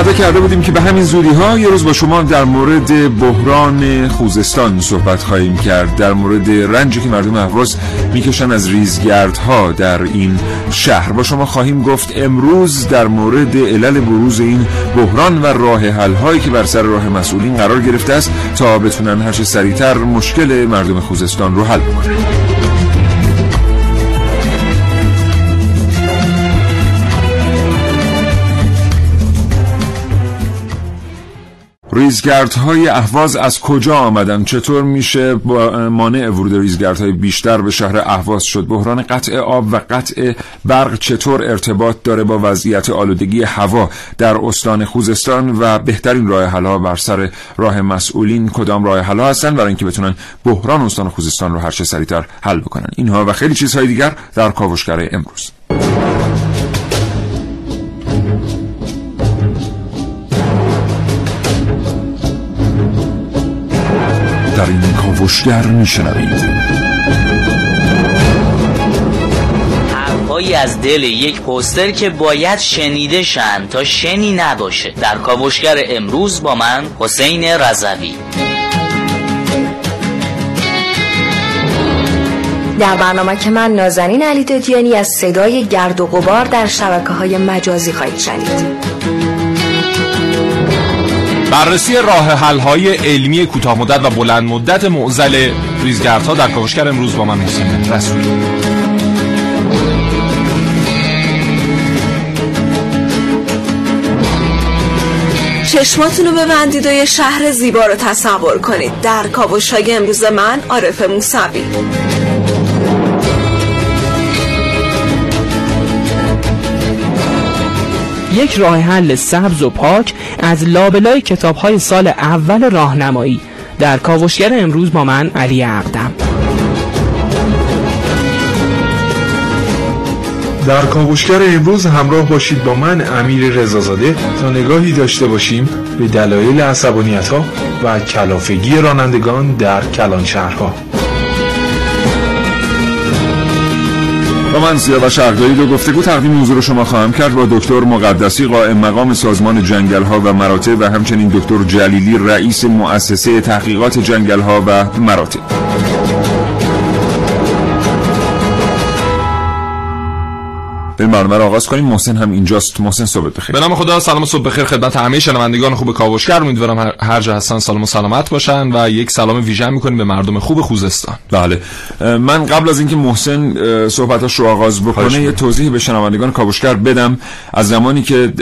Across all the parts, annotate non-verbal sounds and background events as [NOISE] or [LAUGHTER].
وعده کرده بودیم که به همین زودی ها یه روز با شما در مورد بحران خوزستان صحبت خواهیم کرد. در مورد رنجی که مردم اهواز می‌کشن از ریزگردها در این شهر. با شما خواهیم گفت امروز در مورد علل بروز این بحران و راه حل هایی که بر سر راه مسئولین قرار گرفته است تا بتونن هرچه سریعتر مشکل مردم خوزستان رو حل بکنن. ریزگردهای اهواز از کجا آمدن؟ چطور میشه با مانع ورود ریزگردهای بیشتر به شهر اهواز شد؟ بحران قطع آب و قطع برق چطور ارتباط داره با وضعیت آلودگی هوا در استان خوزستان و بهترین راه حلها بر سر راه مسئولین کدام راه حلها هستن برای اینکه بتونن بحران استان خوزستان رو هر چه سریعتر حل بکنن؟ اینها و خیلی چیزهای دیگر در کاوشگر امروز. در این کاوشگر میشنوید حرفایی از دل یک پوستر که باید شنیده شن تا شنی نباشه. در کاوشگر امروز با من حسین رضوی. در برنامه که من نازنین علی دادیانی از صدای گرد و غبار در شبکه های مجازی خواهید شنید. بررسی راه حل های علمی کوتاه مدت و بلند مدت معضل ریزگردها در کاوشگر امروز با من حسین رسولی چشماتون رو ببندید و یه شهر زیبا رو تصور کنید. در کاوش های امروز من عارف موسوی. یک راه حل سبز و پاک از لابلای کتاب های سال اول راهنمایی. در کاوشگر امروز با من علی عقدم در کاوشگر امروز همراه باشید با من امیر رضازاده تا نگاهی داشته باشیم به دلایل عصبانیت ها و کلافگی رانندگان در کلان شهرها. با من و شهرداری دو گفتگو تقدیم حضور شما خواهم کرد. با دکتر مقدسی قائم مقام سازمان جنگل ها و مراتع و همچنین دکتر جلیلی رئیس مؤسسه تحقیقات جنگل ها و مراتع به برنامه رو آغاز کنیم. محسن هم اینجاست. محسن صبح بخیر. به نام خدا سلام و صبح بخیر خدمت همه شنوندگان. خوب کاوشگر. امیدوارم هر, هر جا هستن سالم و سلامت باشن و یک سلام ویژه می‌کنیم به مردم خوب خوزستان. بله. من قبل از اینکه محسن صحبتاش رو آغاز بکنه یه توضیح به شنوندگان کاوشگر بدم. از زمانی که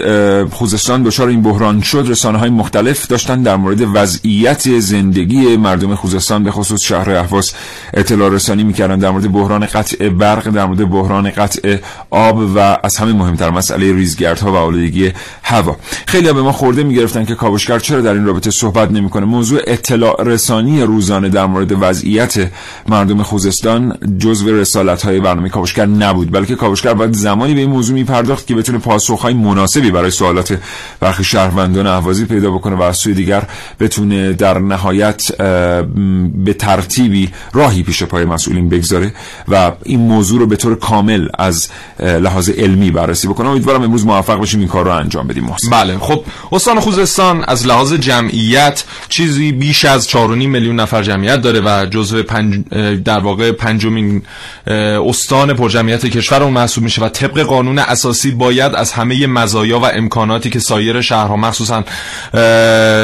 خوزستان دچار این بحران شد رسانه های مختلف داشتن در مورد وضعیت زندگی مردم خوزستان به خصوص شهر اهواز اطلاع رسانی می‌کردن در مورد بحران قطع برق در مورد بحران قطع آب و از همه مهمتر مسئله ریزگردها و آلودگی هوا. خیلی به ما خورده می‌گرفتن که کاوشگر چرا در این رابطه صحبت نمی‌کنه. موضوع اطلاع رسانی روزانه در مورد وضعیت مردم خوزستان جزو رسالت های برنامه کاوشگر نبود بلکه کاوشگر باید زمانی به این موضوع میپرداخت که بتونه پاسخ های مناسبی برای سوالات برخی شهروندان اهوازی پیدا بکنه و از سوی دیگر بتونه در نهایت به ترتیبی راهی پیش پای مسئولین بگذاره و این موضوع رو به طور کامل از لحاظ علمی بررسی بکنم. امیدوارم امروز موفق باشیم این کار رو انجام بدیم محسن. بله خب استان خوزستان از لحاظ جمعیت چیزی بیش از 4.5 میلیون نفر جمعیت داره و جزو پنج در واقع پنجمین استان پرجمعیت کشور اون محسوب میشه و طبق قانون اساسی باید از همه مزایا و امکاناتی که سایر شهرها مخصوصا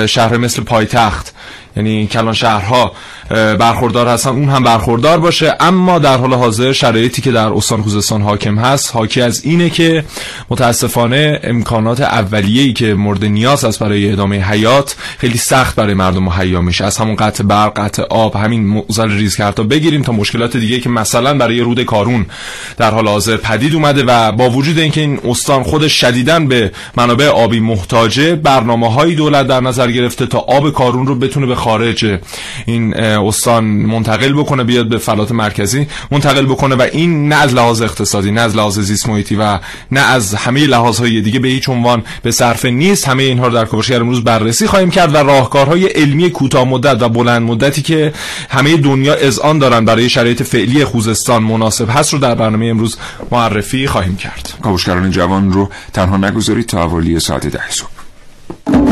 شهر مثل پایتخت یعنی کلان شهرها برخوردار هستن اون هم برخوردار باشه. اما در حال حاضر شرایطی که در استان خوزستان حاکم هست حاکی از اینه که متاسفانه امکانات اولیه‌ای که مورد نیاز است برای ادامه حیات خیلی سخت برای مردم مهیا میشه. از همون قطع برق قطع آب همین موزل ریزکردها بگیریم تا مشکلات دیگه که مثلا برای رود کارون در حال حاضر پدید اومده و با وجود اینکه این استان خودش شدیدن به منابع آبی محتاجه برنامه های دولت در نظر گرفته تا آب کارون رو بتونه به خارج این استان منتقل بکنه بیاد به فلات مرکزی منتقل بکنه و این نه از لحاظ اقتصادی نه از لحاظ زیست محیطی و نه از همه لحاظهای دیگه به هیچ عنوان به صرفه نیست. همه اینها رو در کاوشگر امروز بررسی خواهیم کرد و راهکارهای علمی کوتاه مدت و بلند مدتی که همه دنیا اذعان دارن برای شرایط فعلی خوزستان مناسب هست رو در برنامه امروز معرفی خواهیم کرد. کاوشگران جوان رو تنها نگذارید تا حوالی ساعت ده صبح.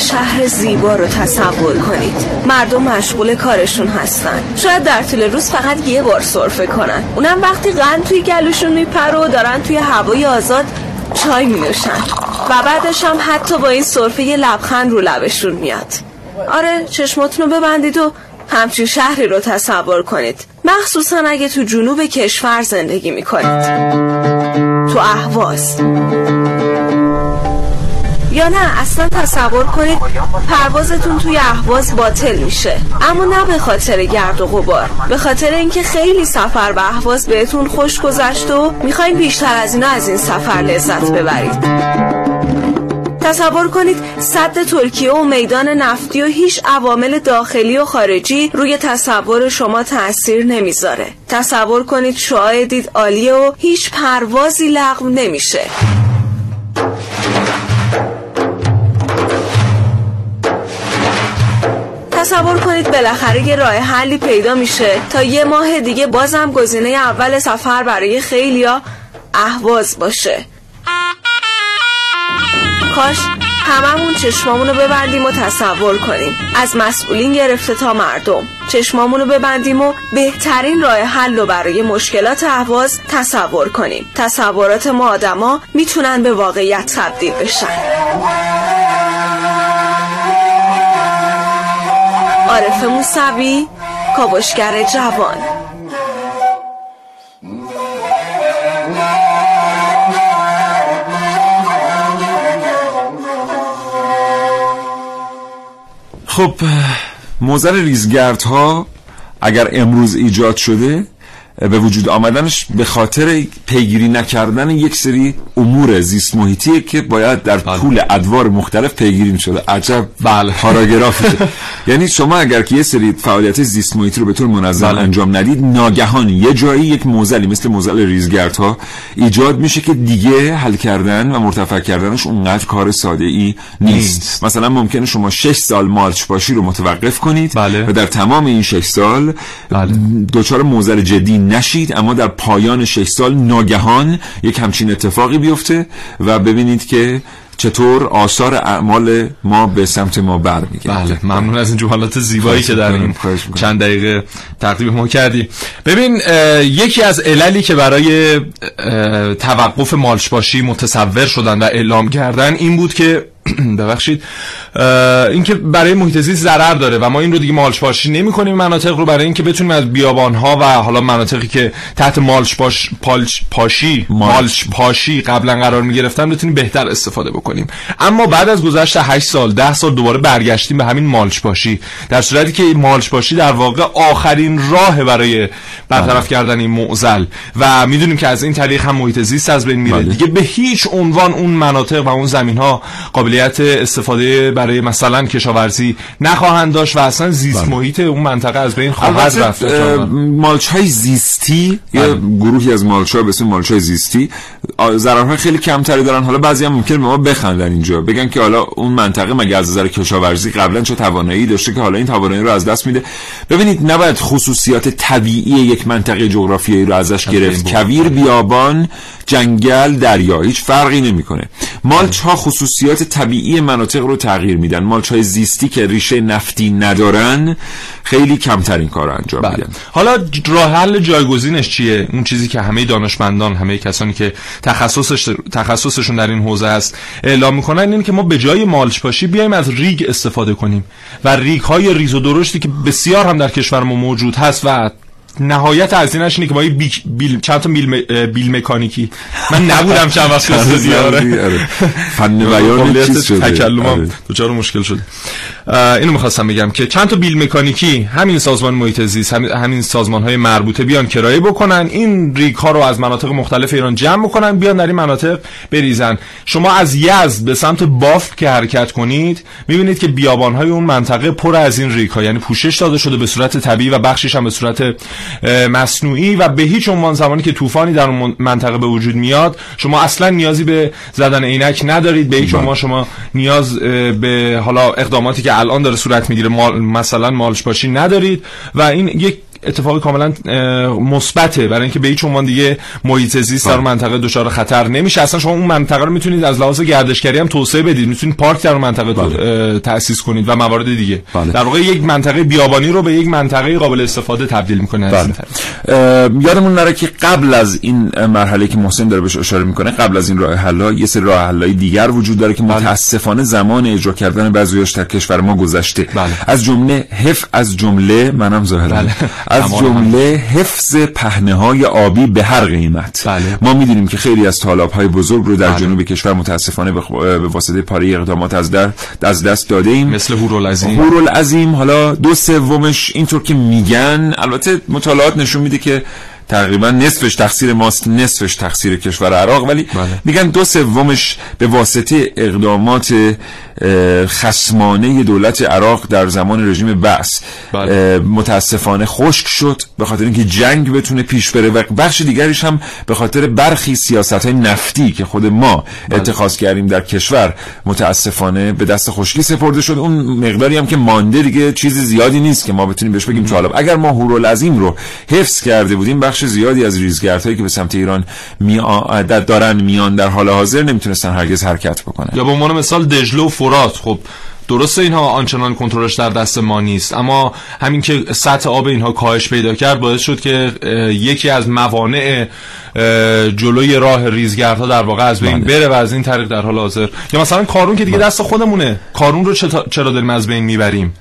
شهر زیبا رو تصور کنید. مردم مشغول کارشون هستن. شاید در طول روز فقط یه بار سرفه کنن. اونم وقتی قند توی گلوشون میپره و دارن توی هوای آزاد چای می نوشن و بعدش هم حتی با این سرفه یه لبخند رو لبشون میاد. آره چشماتون رو ببندید و همچین شهری رو تصور کنید. مخصوصا اگه تو جنوب کشور زندگی می‌کنید. تو اهواز. یا نه اصلا تصور کنید پروازتون توی اهواز باطل میشه. اما نه به خاطر گرد و غبار. به خاطر اینکه خیلی سفر به اهواز بهتون خوش گذشت و می‌خواین بیشتر از اینا از این سفر لذت ببرید. تصور کنید صد ترکیه و میدان نفتی و هیچ عوامل داخلی و خارجی روی تصور شما تاثیر نمی‌ذاره. تصور کنید شعاع دید عالیه و هیچ پروازی لغو نمیشه. تصور کنید بالاخره یه راه حلی پیدا میشه. تا یه ماه دیگه بازم گزینه اول سفر برای خیلیا اهواز باشه. کاش هممون چشمامونو ببندیم و تصور کنیم. از مسئولین گرفته تا مردم. چشمامونو ببندیم و بهترین راه حل رو برای مشکلات اهواز تصور کنیم. تصورات ما آدما می‌تونن به واقعیت تبدیل بشن. عارف موسوی کاوشگر جوان. خب موزل ریزگردها اگر امروز ایجاد شده به وجود آمدنش به خاطر پیگیری نکردن یک سری امور زیست محیطیه که باید در بله. طول ادوار مختلف پیگیری شده عجب بله پاراگرافه [LAUGHS] یعنی شما اگر که یه سری فعالیت زیست محیطی رو به طور منظم بله. انجام ندید ناگهان یه جایی یک موزلی مثل موزل ریزگردها ایجاد میشه که دیگه حل کردن و مرتفع کردنش اونقدر کار ساده ای نیست. نیست. مثلا ممکنه شما 6 سال مالچ باشی رو متوقف کنید بله. و در تمام این 6 سال بله. دچار موزل جدی نشید اما در پایان 6 سال ناگهان یک همچین اتفاقی بیفته و ببینید که چطور آثار اعمال ما به سمت ما برمیگرده. بله ممنون از این جملات زیبایی که در این چند دقیقه تقدیم ما کردی. ببین یکی از عللی که برای توقف مالشباشی متصور شدن و اعلام کردن این بود که [CLEARS THROAT] ببخشید. اینکه برای محیط زیست ضرر داره و ما این رو دیگه مالچ پاشی نمی کنیم مناطق رو برای اینکه بتونیم از بیابان ها و حالا مناطقی که تحت مالچ پاش پالچ پاشی مالچ پاشی قبلا قرار می گرفتن بتونیم بهتر استفاده بکنیم. اما بعد از گذشت 8 سال 10 سال دوباره برگشتیم به همین مالچ پاشی در صورتی که مالچ پاشی در واقع آخرین راه برای برطرف بله. کردن این معضل. و می‌دونیم که از این طریق هم محیط زیست از بین میره. بله. دیگه به هیچ عنوان اون مناطق و اون زمین ها قابلیت استفاده برای مثلا کشاورزی نخواهند داشت و اصلا زیست بله. محیط اون منطقه از بین خواهد رفت مالچ های زیستی یا بله. گروهی از مالچ ها به اسم مالچ های زیستی ضررهای خیلی کمتری دارن. حالا بعضی هم ممکنه به ما بخندن اینجا. بگن که حالا اون منطقه مگه از نظر کشاورزی قبلا چه توانایی داشته که حالا این توانایی رو از دست میده؟ ببینید نباید خصوصیات طبیعی یک منطقه جغرافیایی رو ازش گرفت. کویر بیابان جنگل دریا. هیچ فرقی نمی‌کنه. مالچ ها خصوصیات طبیعی مناطق رو تغییر میدن. مالچ های زیستی که ریشه نفتی ندارن خیلی کمتر این کار رو انجام بله. میدن. حالا راه حل جایگزینش چیه؟ اون چیزی که همه دانشمندان همه کسانی که تخصصش تخصصشون در این حوزه است اعلام می‌کنن اینه که ما به جای مالچ پاشی بیایم از ریگ استفاده کنیم. و ریگ های ریز و درشتی که بسیار هم در کشور ما موجود هست و نهایت از اینش اینه که با بیل, چند تا بیل, م... بیل مکانیکی. من نبودم چند وقت استودیو [LAUGHS] آره. فن [LAUGHS] بیان چیز شده. تکلمم آره. دوچار مشکل شد اینو می‌خواستم بگم که چند تا بیل مکانیکی همین سازمان محیط زیست همین, همین سازمان های مربوطه بیان کرایه بکنن این ریگ ها رو از مناطق مختلف ایران جمع بکنن بیان در این مناطق بریزن. شما از یزد به سمت بافت که حرکت کنید می‌بینید که بیابان های اون منطقه پر از این ریگ ها یعنی پوشش داده شده به صورت طبیعی و بخشش هم به صورت مصنوعی و به هیچ عنوان زمانی که طوفانی در اون منطقه به وجود میاد شما اصلا نیازی به زدن عینک ندارید. به هیچ عنوان شما نیاز به حالا اقداماتی که الان داره صورت می‌گیره مال مثلا مالش باشی ندارید. و این یک اتفاق کاملا مثبته. برای اینکه به هیچ عنوان دیگه محیط زیست در منطقه دچار خطر نمیشه. اصلا شما اون منطقه رو می‌تونید از لحاظ گردشگری هم توسعه بدید. می‌تونید پارک در اون منطقه بله. تاسیس کنید و موارد دیگه. بله. در واقع یک منطقه بیابانی رو به یک منطقه قابل استفاده تبدیل می‌کنه بله. یادمون نره که قبل از این مرحله که محسن داره بهش اشاره می‌کنه قبل از این راه حل یه سری راه حل دیگر وجود داره که متاسفانه زمان اجرا کردن بعضیاش در کشور ما گذشته. بله. از جمله حف از جمله منم ظاهرا [LAUGHS] از جمله حفظ پهنه های آبی به هر قیمت. بله. ما می‌دونیم که خیلی از تالاب های بزرگ رو در بله. جنوب کشور متاسفانه به واسطه پاره اقدامات از, در از دست داده ایم مثل هورالعظیم هورالعظیم حالا دو سومش اینطور که میگن البته مطالعات نشون میده که تقریبا نصفش تقصیر ماست نصفش تقصیر کشور عراق ولی بله. میگن دو سومش به واسطه اقدامات خسمانه دولت عراق در زمان رژیم بعث بله. متاسفانه خشک شد به خاطر اینکه جنگ بتونه پیش بره و بخش دیگریش هم به خاطر برخی سیاست های نفتی که خود ما بله. اتخاذ کردیم در کشور متاسفانه به دست خشکی سپرده شد اون مقداری هم که مانده دیگه چیز زیادی نیست که ما بتونیم بهش بگیم طالب اگر ما هورالعظیم رو حفظ کرده بودیم بخش زیادی از ریزگردهایی که به سمت ایران می دارن میان در حال حاضر نمی‌تونستن هرگز حرکت بکنن. یا به عنوان مثال دجله و فرات. خب درسته اینها آنچنان کنترلش در دست ما نیست اما همین که سطح آب اینها کاهش پیدا کرد باعث شد که یکی از موانع جلوی راه ریزگردها در واقع از بین بره و از این طریق در حال حاضر. یا مثلا کارون که دیگه دست خودمونه. کارون رو چرا داریم از بین می‌بریم؟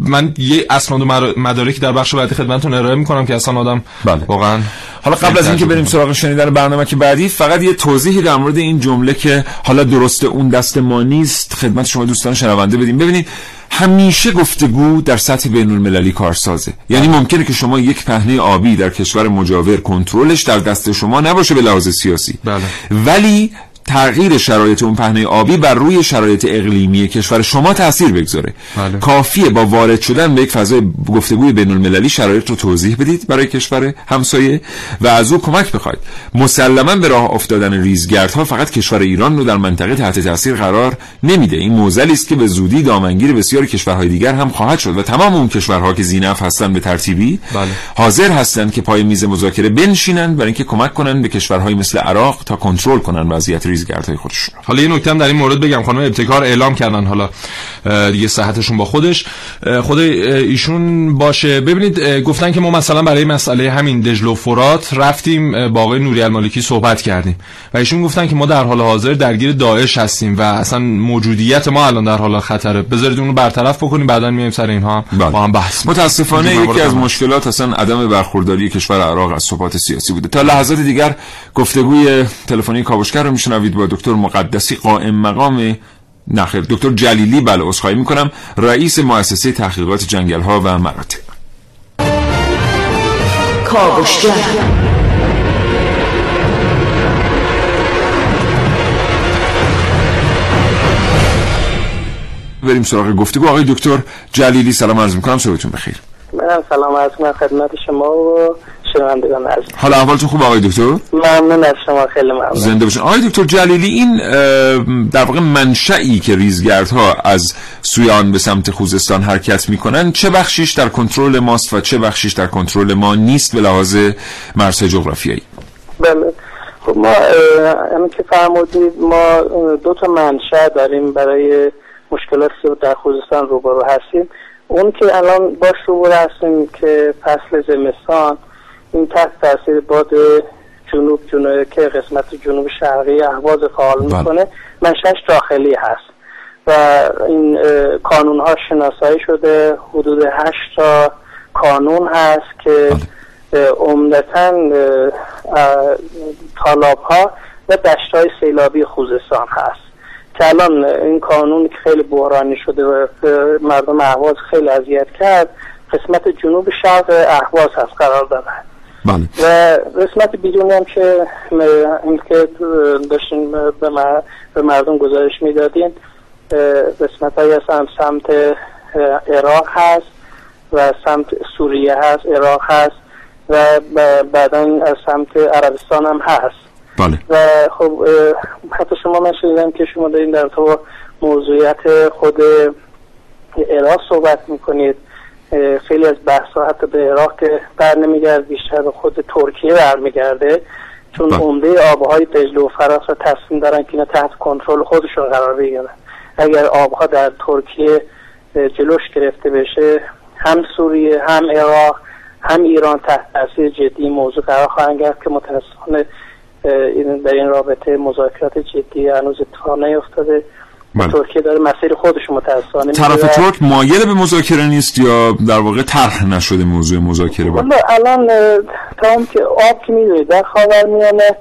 من یه اسناد و مدارکی در بخش بعدی خدمتتون ارائه می‌کنم که اصلا آدم بله. واقعا حالا قبل از اینکه بریم سراغ شنیدن برنامه که بعدی فقط یه توضیحی در مورد این جمله که حالا درسته اون دست ما نیست خدمت شما دوستان شنونده بدیم. ببینید همیشه گفتگو در سطح بین المللی کارسازه. یعنی ممکنه که شما یک پهنه آبی در کشور مجاور کنترلش در دست شما نباشه به لحاظ سیاسی. بله. ولی تغییر شرایط اون پهنه آبی بر روی شرایط اقلیمی کشور شما تاثیر بگذاره بله. کافیه با وارد شدن به یک فضای گفتگوی بین المللی شرایط رو توضیح بدید برای کشور همسایه و از او کمک بخواید مسلما به راه افتادن ریزگردها فقط کشور ایران رو در منطقه تحت تاثیر قرار نمیده این موزلی است که به زودی دامنگیر بسیاری کشورهای دیگر هم خواهد شد و تمام اون کشورها که زینف هستن به ترتیبی بله. حاضر هستند که پای میز مذاکره بنشینن برای اینکه کمک کنن به کشورهای مثل عراق تا کنترل کنن وضعیت ریزگردهای خودشون حالا یه نکته در این مورد بگم. خانم ابتکار اعلام کردن. حالا دیگه صحتشون با خودش. خود ایشون باشه. ببینید گفتن که ما مثلا برای مسئله همین دجل و فرات رفتیم با آقای نوری المالکی صحبت کردیم. و ایشون گفتن که ما در حال حاضر درگیر داعش هستیم و اصلا موجودیت ما الان در حال خطره. بذارید اون رو برطرف بکنیم بعدا میایم سر اینها. بله. با هم بحث متاسفانه یکی از مشکلات اصلا عدم برخورداری کشور عراق از ثبات سیاسی بوده. تا لحظات دیگر گفتگوی تلفنی کاوشگر رو میشنوید با دکتر مقدسی قائم مقام نخیر دکتر جلیلی بله عذرخواهی می‌کنم. رئیس مؤسسه تحقیقات جنگل ها و مراتع کاوشگر. بریم سراغ گفتگو. آقای دکتر جلیلی سلام عرض می‌کنم. صبحتون بخیر. منم سلام عرض می‌کنم خدمت شما و شنوندگان عزیز. حالا احوالتون خوب آقای دکتر؟ ممنون از شما خیلی ممنون. زنده باشین. آقای دکتر جلیلی این در واقع منشأی که ریزگردها از سویان به سمت خوزستان حرکت می‌کنن چه بخشیش در کنترل ماست و چه بخشیش در کنترل ما نیست به لحاظ مرزهای جغرافیایی؟ بله. خب ما همین که فرمودید ما دو تا منشأ داریم برای مشکلاتی که در خوزستان روبرو هستیم. اون که الان باش روبرو هستیم که فصل زمستان این تحت تاثیر باد جنوب جنوب که قسمت جنوب شرقی اهواز فعال بله. می‌کنه منشأش داخلی هست و این کانون ها شناسایی شده حدود هشت تا کانون هست که بله. عمدتا تالاب ها و دشت های سیلابی خوزستان هست که الان این قانون که خیلی بحرانی شده و مردم اهواز خیلی اذیت کرد قسمت جنوب شرق اهواز هست قرار داره بله و قسمت بیرونی هم که این که داشتین به, مر- به مردم گزارش می‌دادین قسمت های از هم سمت عراق هست و سمت سوریه هست عراق هست و بعدا از سمت عربستان هم هست بله و خب حتی شما من شنیدم که شما دارین در تو موضوعیت خود عراق صحبت می‌کنید خیلی از بحث ها حتی به عراق که بر نمیگرد بیشتر به خود ترکیه برمیگرده چون بله. عمده آبهای دجله و فراس را تصمیم دارن که اینا تحت کنترل خودشون قرار بگیرن. اگر آبها در ترکیه جلوش گرفته بشه هم سوریه هم عراق هم ایران تحت تاثیر جدی موضوع قرار خواهند گرفت که متاسفانه در این رابطه مذاکرات جدی هنوز اتفاق نیفتاده. بله. ترکیه داره مسیر خودش متاسفانه طرف. ترک مایل به مذاکره نیست یا در واقع طرح نشده موضوع مذاکره با والا الان تا هم که آب که می‌دونید در خاور میانه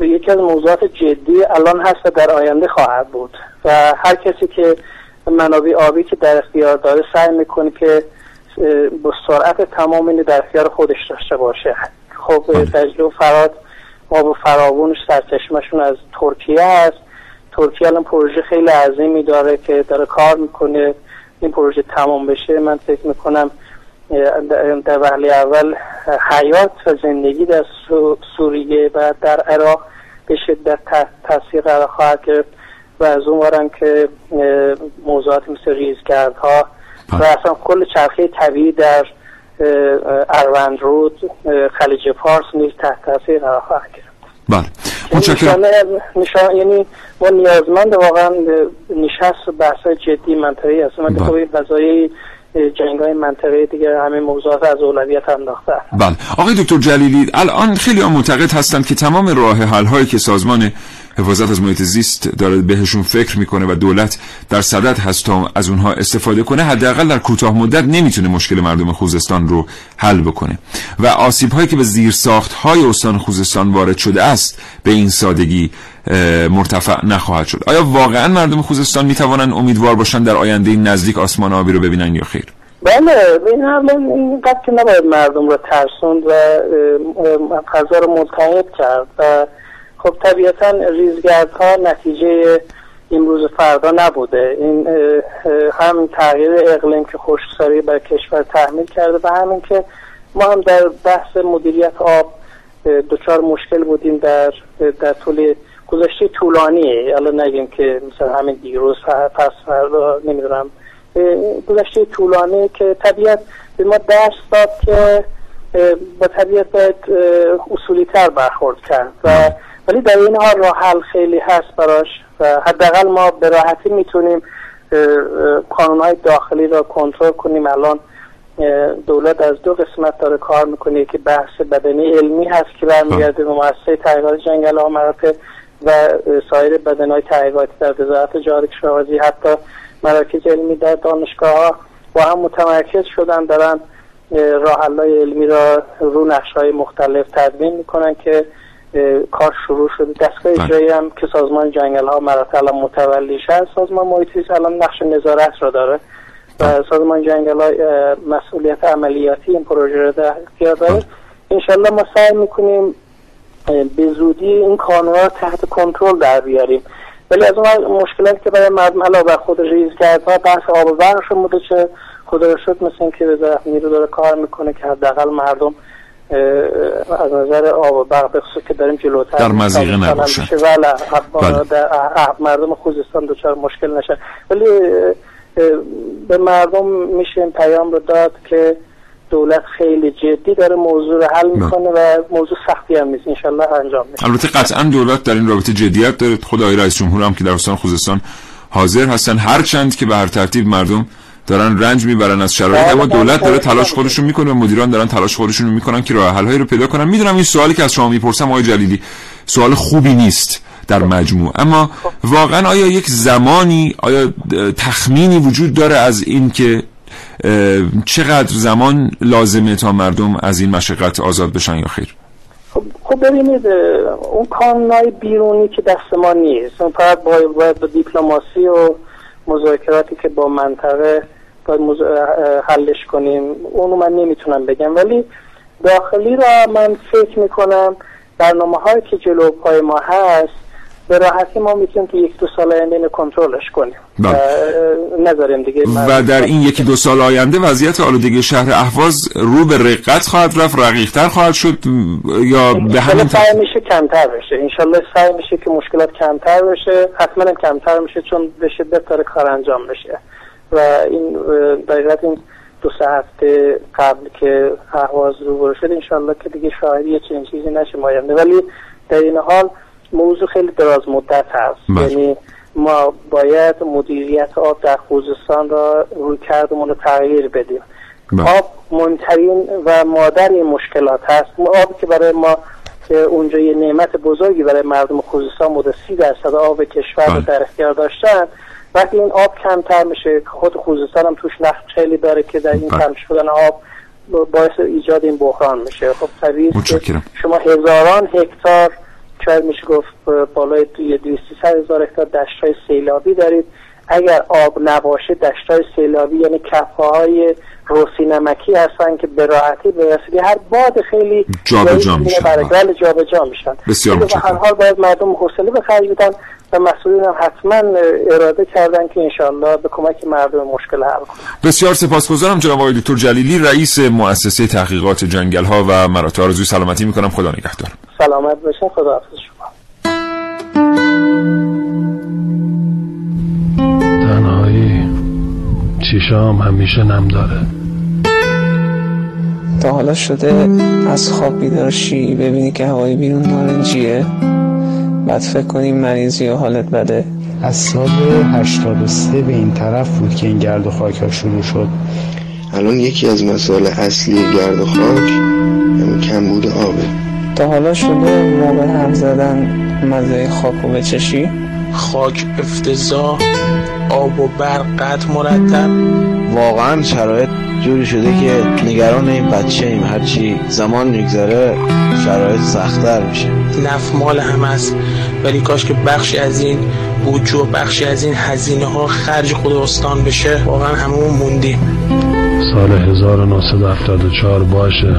یکی از موضوعات جدی الان هست و در آینده خواهد بود و هر کسی که منابع آبی که در اختیار داره سعی می‌کنه که با سرعت تمام اینو در اختیار خودش داشته باشه خب. دجله و فرات آب فراوونش سرچشمشون از ترکیه هست ترکیه الان پروژه خیلی عظیمی داره که داره کار می‌کنه. این پروژه تمام بشه. من فکر می‌کنم در وهله اول حیات و زندگی در سو- سوریه و در عراق به شدت تاثیر قرار خواهد گرفت و از اون که موضوعات مثل ریزگردها و بله. اصلا کل چرخه طبیعی در اروند رود خلیج فارس نیز تحت تاثیر قرار خواهد گرفت. بله. متشکرم نشان یعنی ما نیازمند واقعا نشست و بحث جدی منطقی هست من بله. خب قضایی جنگ های منطقه دیگه همه موضوعات از اولویت انداخته. بله. آقای دکتر جلیلی الان خیلی ها معتقد هستند که تمام راه حل هایی که سازمان حفاظت از محیط زیست داره بهشون فکر می‌کنه و دولت در صدد هست تا از اونها استفاده کنه حداقل در کوتاه مدت نمی‌تونه مشکل مردم خوزستان رو حل بکنه. و آسیب هایی که به زیر ساخت های استان خوزستان وارد شده است به این سادگی مرتفع نخواهد شد. آیا واقعا مردم خوزستان می‌توانند امیدوار باشند در آینده نزدیک آسمان آبی رو ببینن یا خیر؟ بله این حالا اینقدر که نباید مردم رو ترسوند و فضا رو ملتهب کرد و خب طبیعتا ریزگردها نتیجه امروز فردا نبوده. این هم تغییر اقلیم که خشکسالی بر کشور تحمیل کرده و همین که ما هم در بحث مدیریت آب دچار مشکل بودیم در در طول گذشته طولانی. حالا نگیم که مثلا همین دیروز پس فردا نمی‌دونم. گذشته طولانی که طبیعت به ما درس داد که با طبیعت باید اصولی تر برخورد کرد و ولی در این حال راه حل خیلی هست براش و حداقل ما به راحتی می‌تونیم قانون داخلی را کنترل کنیم. الان دولت از دو قسمت داره کار می‌کنه. که بحث بدنی علمی هست که برمیگرده به مؤسسه تحقیقات جنگل مراتب و سایر بدن های تحقیقاتی در وزارت جهاد کشاورزی حتی مراکز علمی در دانشگاه ها با هم متمرکز شدن دارن اه، راه علمی را رو نقش های مختلف تدوین می‌کنن که کار شروع شده. دستگاه بله. اجرایی هم که سازمان جنگل ها مراتب الان متولیش هست سازمان محیط زیست الان نقش نظارت را داره. و سازمان جنگل ها مسئولیت عملیاتی این پروژه را در اختیار داره. انشالله ما سعی می‌کنیم به زودی این قانون را تحت کنترل در بیاریم. ولی از اون مشکلاتی که برای مردم علاوه بر خود ریز کرد و بحث آب و برق بوده چه خدا رو شد مثل اینکه وزارت نیرو داره کار می‌کنه که حداقل مردم از نظر آب و برق که داریم جلوتر. در. بشه ولی بله. در اه- مردم خوزستان دچار مشکل نشه ولی به مردم میشه این پیام رو داد که دولت خیلی جدی داره موضوع رو حل می‌کنه و موضوع سختی هم نیست. انشالله انجام میشه. البته قطعا دولت در این رابطه جدیت داره. خود آقای رئیس جمهور هم که در استان خوزستان حاضر هستن. هر چند که به هر ترتیب مردم دارن رنج می‌برن از شرایط. بله، اما بله، دولت داره بله. تلاش خودشون می‌کنه و مدیران دارن تلاش خودشون می‌کنن که راه حل رو پیدا کنن. می‌دونم این سوالی که از شما می‌پرسم آقای جلیلی سوال خوبی نیست در مجموع. اما واقعا آیا یک زمانی آیا تخمینی وجود داره از این که چقدر زمان لازمه تا مردم از این مشقت آزاد بشن یا خیر؟ خب خب ببینید اون کانونهای بیرونی که دست ما نیست اون فقط باید با دیپلماسی و مذاکراتی که با منطقه باید حلش کنیم. اونو من نمی‌تونم بگم. ولی داخلی را من فکر می‌کنم برنامه هایی که جلو پای ما هست به راحتی ما می‌تونیم که یک دو سال آینده کنترلش کنیم. بله. نذاریم دیگه. و در این یکی دو سال آینده وضعیت آلودگی شهر اهواز رو به رقت خواهد رفت رقیقتر خواهد شد یا به همین سعی میشه کمتر بشه. انشالله سعی میشه که مشکلات کمتر بشه. حتما کمتر میشه چون به شدت داره کار انجام بشه و این دقیقت این دو سه هفته قبل که اهواز رو شد انشالله که دیگه شاهدی یه چنین چیزی نشه ماینده ولی در این حال موضوع خیلی دراز مدت هست بله. یعنی ما باید مدیریت آب در خوزستان را روی کردمون رو تغییر بدیم بله. آب مهمترین و مادر این مشکلات هست آبی که برای ما که اونجا یه نعمت بزرگی برای مردم خوزستان بوده سی درصد آب کشور رو بله. در اختیار داشتن وقتی این آب کمتر میشه خود خوزستان هم توش نقش خیلی داره که در این بله. کم شدن آب باعث ایجاد این بحران میشه خب طبیعی. شما هزاران هکتار شاید میشه گفت بالای توی 200 هزار هکتار دشتای سیلابی دارید اگر آب نباشه دشتای سیلابی یعنی کفه های روسی نمکی هستن که به راحتی به وسیله هر باد خیلی جابجا میشن. برای- بله جابجا میشن بسیار ولی به هر. حال باید مردم حوصله به خرج بدن و مسئولین هم حتما اراده کردن که انشالله به کمک مردم مشکل حل کنن. بسیار سپاسگزارم جناب آقای دکتر جلیلی رئیس مؤسسه تحقیقات جنگل ها و مراتع آرزوی سلامتی می‌کنم. خدا نگهدار. سلامت باشین. خدا حافظ شما. تنهایی. چیشام همیشه نم داره. تا حالا شده از خواب بیدار شی. ببینی که هوای بیرون نارنجیه. بعد فکر کنی مریضی و حالت بده. از سال 83 به این طرف بود که این گرد و خاک ها شروع شد. الان یکی از مسائل اصلی گرد و خاک همین کمبود آبه تا حالا شده موقع حرف زدن مزه خاک رو بچشی؟ خاک افتضاح آب و برق قطع مرتب. واقعا شرایط جوری شده که نگران این بچه ایم. هرچی زمان میگذره شرایط سختتر میشه. نف مال هم است ولی کاش که بخشی از این بودجه و بخشی از این هزینه ها خرج خود استان بشه واقعا هممون موندیم. سال 1974 باشه.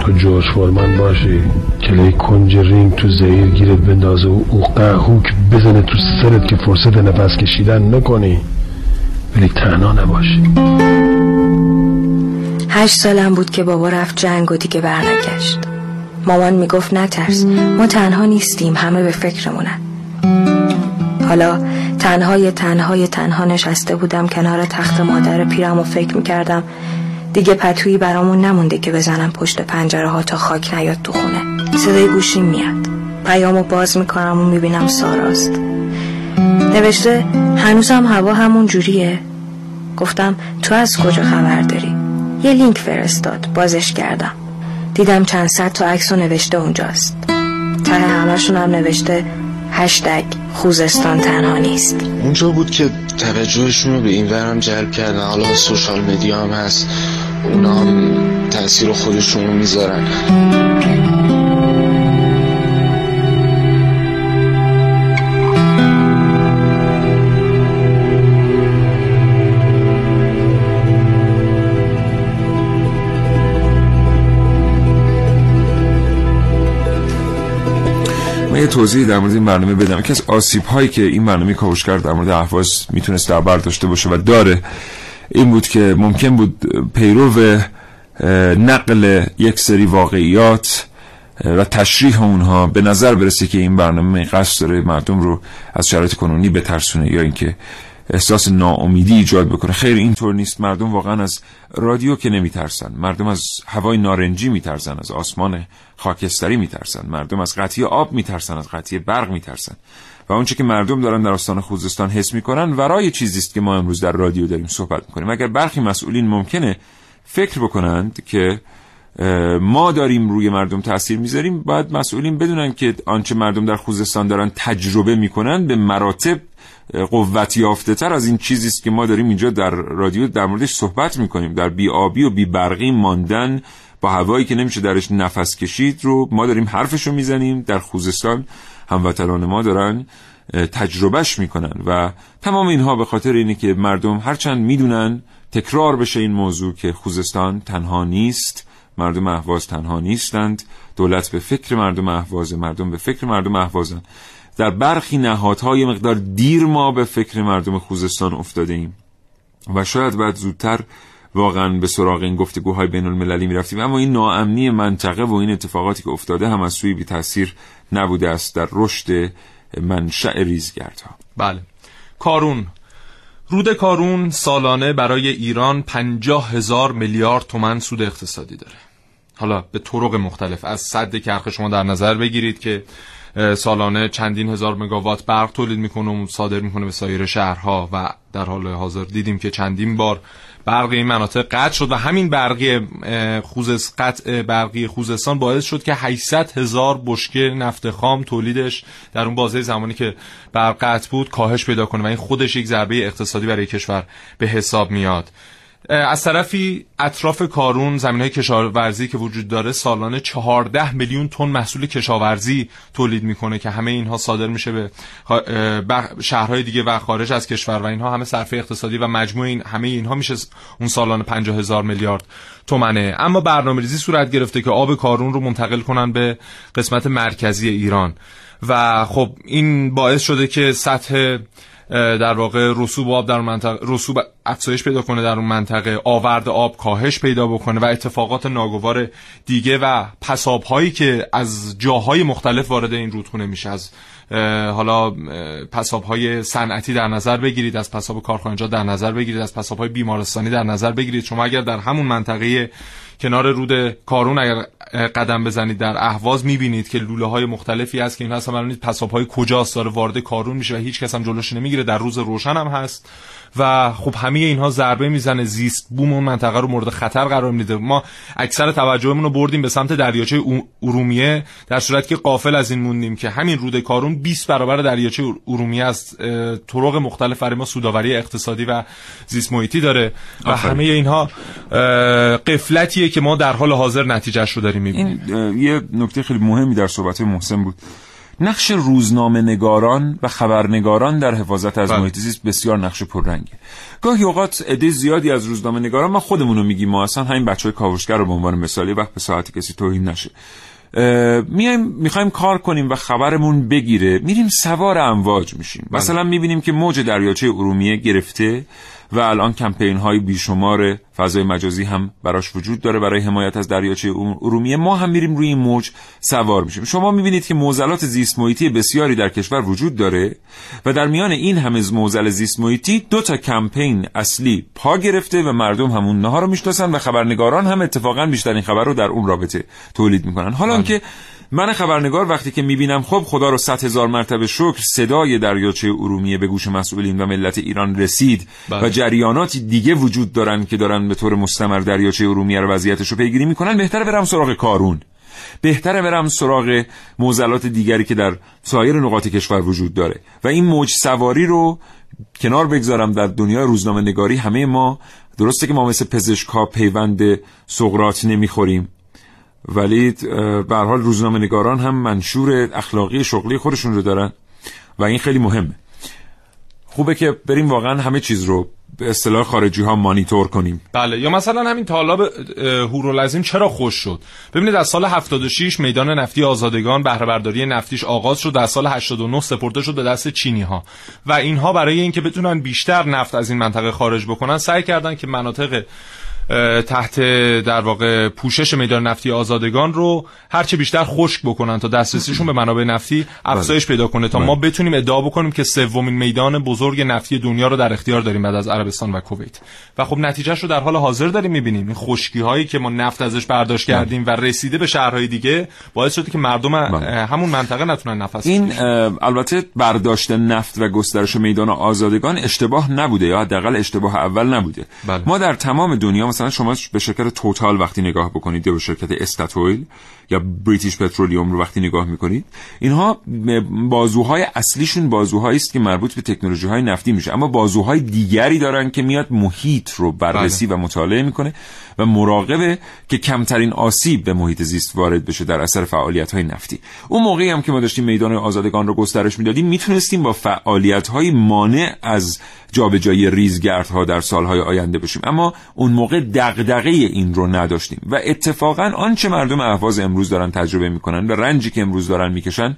تو جورج فورمن باشی. کلی کنج رینگ تو زهیر گیرت بندازه. و او قهوک بزنه تو سرت که فرصت نفس کشیدن نکنی. ولی تنها نباشی. هشت سالم بود که بابا رفت جنگ و دیگه برنگشت. مامان می‌گفت نترس ما تنها نیستیم همه به فکرمونن. حالا تنهای تنهای تنها نشسته بودم کنار تخت مادر پیرم و فکر می‌کردم دیگه پتویی برامون نمونده که بزنم پشت پنجره ها تا خاک نیاد تو خونه. صدای گوشیم میاد. پیامو باز می‌کنم و می‌بینم ساراست. نوشته هنوزم هوا همون جوریه؟ گفتم تو از کجا خبر داری؟ یه لینک فرستاد. بازش کردم. دیدم چند صد تا عکس نوشته اونجاست. ته همشون هم نوشته هشتگ خوزستان تنها نیست. اونجا بود که توجهشون رو به این ورم جلب کردن. حالا سوشال مدیا هم هست. اونا هم تاثیر خودشون رو می‌ذارن. یه توضیح در مورد این برنامه بدم. یکی از آسیب هایی که این برنامه کاوشگر در مورد اهواز می‌تونست در بر داشته باشه و داره این بود که ممکن بود پیرو نقل یک سری واقعیات و تشریح اونها به نظر برسه که این برنامه قصد داره مردم رو از شرایط کنونی بترسونه یا اینکه احساس ناامیدی ایجاد بکنه. خیر اینطور نیست. مردم واقعا از رادیو که نمیترسن. مردم از هوای نارنجی میترسن از آسمان خاکستری میترسن. مردم از قطعی آب میترسن از قطعی برق میترسن. و اونچه که مردم دارن در آستان خوزستان حس می‌کنن ورای چیزی است که ما امروز در رادیو داریم صحبت می‌کنیم. اگر برخی مسئولین ممکنه فکر بکنند که ما داریم روی مردم تاثیر می‌ذاریم باید مسئولین بدونن که آنچه مردم در خوزستان دارن تجربه می‌کنن به مراتب قوت یافته تر از این چیزی است که ما داریم اینجا در رادیو در موردش صحبت می‌کنیم. در بی آبی و بی برقی ماندن با هوایی که نمیشه درش نفس کشید رو ما داریم حرفش رو می‌زنیم. در خوزستان هموطنان ما دارن تجربهش می‌کنن و تمام اینها به خاطر اینه که مردم هرچند می‌دونن تکرار بشه این موضوع که خوزستان تنها نیست. مردم اهواز تنها نیستند. دولت به فکر مردم اهواز مردم به فکر مردم اهوازن. در برخی نهادهای مقدار دیر ما به فکر مردم خوزستان افتاده ایم و شاید بعد زودتر واقعا به سراغ این گفتگوهای بین المللی می رفتیم اما این ناامنی منطقه و این اتفاقاتی که افتاده هم از سوی بی تاثیر نبوده است در رشد منشأ ریزگردها. بله. کارون. رود کارون سالانه برای ایران پنجاه هزار میلیارد تومن سود اقتصادی داره. حالا به طرق مختلف از صد کرخ شما در نظر بگیرید که سالانه چندین هزار مگاوات برق تولید می‌کنه و صادر می‌کنه به سایر شهرها و در حال حاضر دیدیم که چندین بار برقی این مناطق قطع شد و همین برقی خوزس قطع برقی خوزستان باعث شد که 800 هزار بشکه نفت خام تولیدش در اون بازه زمانی که برق قطع بود کاهش پیدا کنه و این خودش یک ضربه اقتصادی برای کشور به حساب میاد. از طرفی اطراف کارون زمین های کشاورزی که وجود داره سالانه 14 میلیون تن محصول کشاورزی تولید می‌کنه که همه اینها صادر میشه به شهرهای دیگه و خارج از کشور و اینها همه صرفه اقتصادی و مجموع این همه اینها میشه اون سالانه 50 هزار میلیارد تومنه. اما برنامه ریزی صورت گرفته که آب کارون رو منتقل کنن به قسمت مرکزی ایران. و خب این باعث شده که سطح در واقع رسوب آب در منطقه رسوب افزایش پیدا کنه در اون منطقه آورد آب کاهش پیدا بکنه و اتفاقات ناگوار دیگه و پساب هایی که از جاهای مختلف وارد این رودخونه میشه از حالا پساب های صنعتی در نظر بگیرید از پساب کارخانجات در نظر بگیرید از پساب های بیمارستانی در نظر بگیرید. شما اگر در همون منطقه کنار رود کارون اگر قدم بزنید در اهواز می‌بینید که لوله های مختلفی هست که این اصلا معلومید پساب های کجاست؟ داره وارد کارون میشه و هیچ کس هم جلوش نمی‌گیره. در روز روشن هم هست. و خب همه اینها ضربه می‌زنه زیست بوم اون منطقه رو مورد خطر قرار میده. ما اکثر توجهمون رو بردیم به سمت دریاچه ارومیه در صورت که قافل از این موندیم که همین رود کارون 20 برابر دریاچه ارومیه است. طرق مختلف برای ما سوداوری اقتصادی و زیست محیطی داره و همه اینها قفلتیه که ما در حال حاضر نتیجهش رو داریم می‌بینیم. یه نکته خیلی مهمی در صحبت محسن بود. نقش روزنامه نگاران و خبرنگاران در حفاظت از محیط زیست بسیار نقش پررنگه. گاهی اوقات عده زیادی از روزنامه نگاران ما خودمون رو میگیم ما اصلا همین بچه های کاوشگر رو به عنوان مثالی وقت به ساعتی کسی توهین نشه. میایم می‌خوایم کار کنیم و خبرمون بگیره میریم سوار امواج میشیم. مثلا می‌بینیم که موج دریاچه ارومیه گرفته و الان کمپین های بیشمار فضای مجازی هم براش وجود داره برای حمایت از دریاچه ارومیه. ما هم میریم روی این موج سوار میشیم. شما می‌بینید که موزلات زیست محیطی بسیاری در کشور وجود داره و در میان این همه موزل زیست محیطی دو تا کمپین اصلی پا گرفته و مردم همون نها رو می‌شناسن و خبرنگاران هم اتفاقا بیشترین خبر رو در اون رابطه تولید می‌کنن. حالا که من خبرنگار وقتی که می‌بینم خب خدا رو صد هزار مرتبه شکر صدای دریاچه ارومیه به گوش مسئولین و ملت ایران رسید بله. و جریاناتی دیگه وجود دارن که دارن به طور مستمر دریاچه ارومیه رو وضعیتش رو پیگیری می‌کنن بهتره برم سراغ کارون. بهتره برم سراغ موزلات دیگری که در سایر نقاط کشور وجود داره. و این موج سواری رو کنار بگذارم در دنیای روزنامه نگاری همه ما درسته که ما مثل پزشکا پیوند سقرات نمی‌خوریم. ولی به حال روزنامه نگاران هم منشور اخلاقی شغلی خودشون رو دارن و این خیلی مهمه. خوبه که بریم واقعا همه چیز رو به اصطلاح خارجی ها مانیتور کنیم. بله یا مثلا همین طالاب هورولزیم چرا خوش شد؟ ببینید از سال 76 میدان نفتی آزادگان بهره برداری نفتیش آغاز شد در سال 89 سپرده شد به دست چینی ها و اینها برای اینکه بتونن بیشتر نفت از این منطقه خارج بکنن سعی کردن که مناطق تحت در واقع پوشش میدان نفتی آزادگان رو هرچه بیشتر خشک بکنن تا دسترسیشون به منابع نفتی افزایش پیدا کنه تا ما بله. بتونیم ادعا بکنیم که سومین میدان بزرگ نفتی دنیا رو در اختیار داریم بعد از عربستان و کویت و خب نتیجهش رو در حال حاضر داریم می‌بینیم این خشکی هایی که ما نفت ازش برداشت بله. کردیم و رسیده به شهرهای دیگه باعث شده که مردم بله. همون منطقه نتونن نفس این البته برداشت نفت و گسترش میدان آزادگان اشتباه نبوده یا حداقل اشتباه اول نبوده بله. ما در تمام دنیا مثلا شما به شرکت توتال وقتی نگاه بکنید یا به شرکت استاتویل یا بریتیش پترولیوم رو وقتی نگاه می‌کنید اینها بازوهای اصلیشون بازوهایی است که مربوط به تکنولوژی های نفتی میشه. اما بازوهای دیگری دارن که میاد محیط رو بررسی بله. و مطالعه می‌کنه و مراقبه که کمترین آسیب به محیط زیست وارد بشه در اثر فعالیت های نفتی. اون موقعی هم که ما داشتیم میدان آزادگان رو گسترش می‌دادیم می‌تونستیم با فعالیت های مانع از جابجایی ریزگردها در سالهای آینده باشیم اما اون موقع دغدغه این رو نداشتیم. و اتفاقا آنچه مردم اهواز امروز دارن تجربه می‌کنن و رنجی که امروز دارن می‌کشن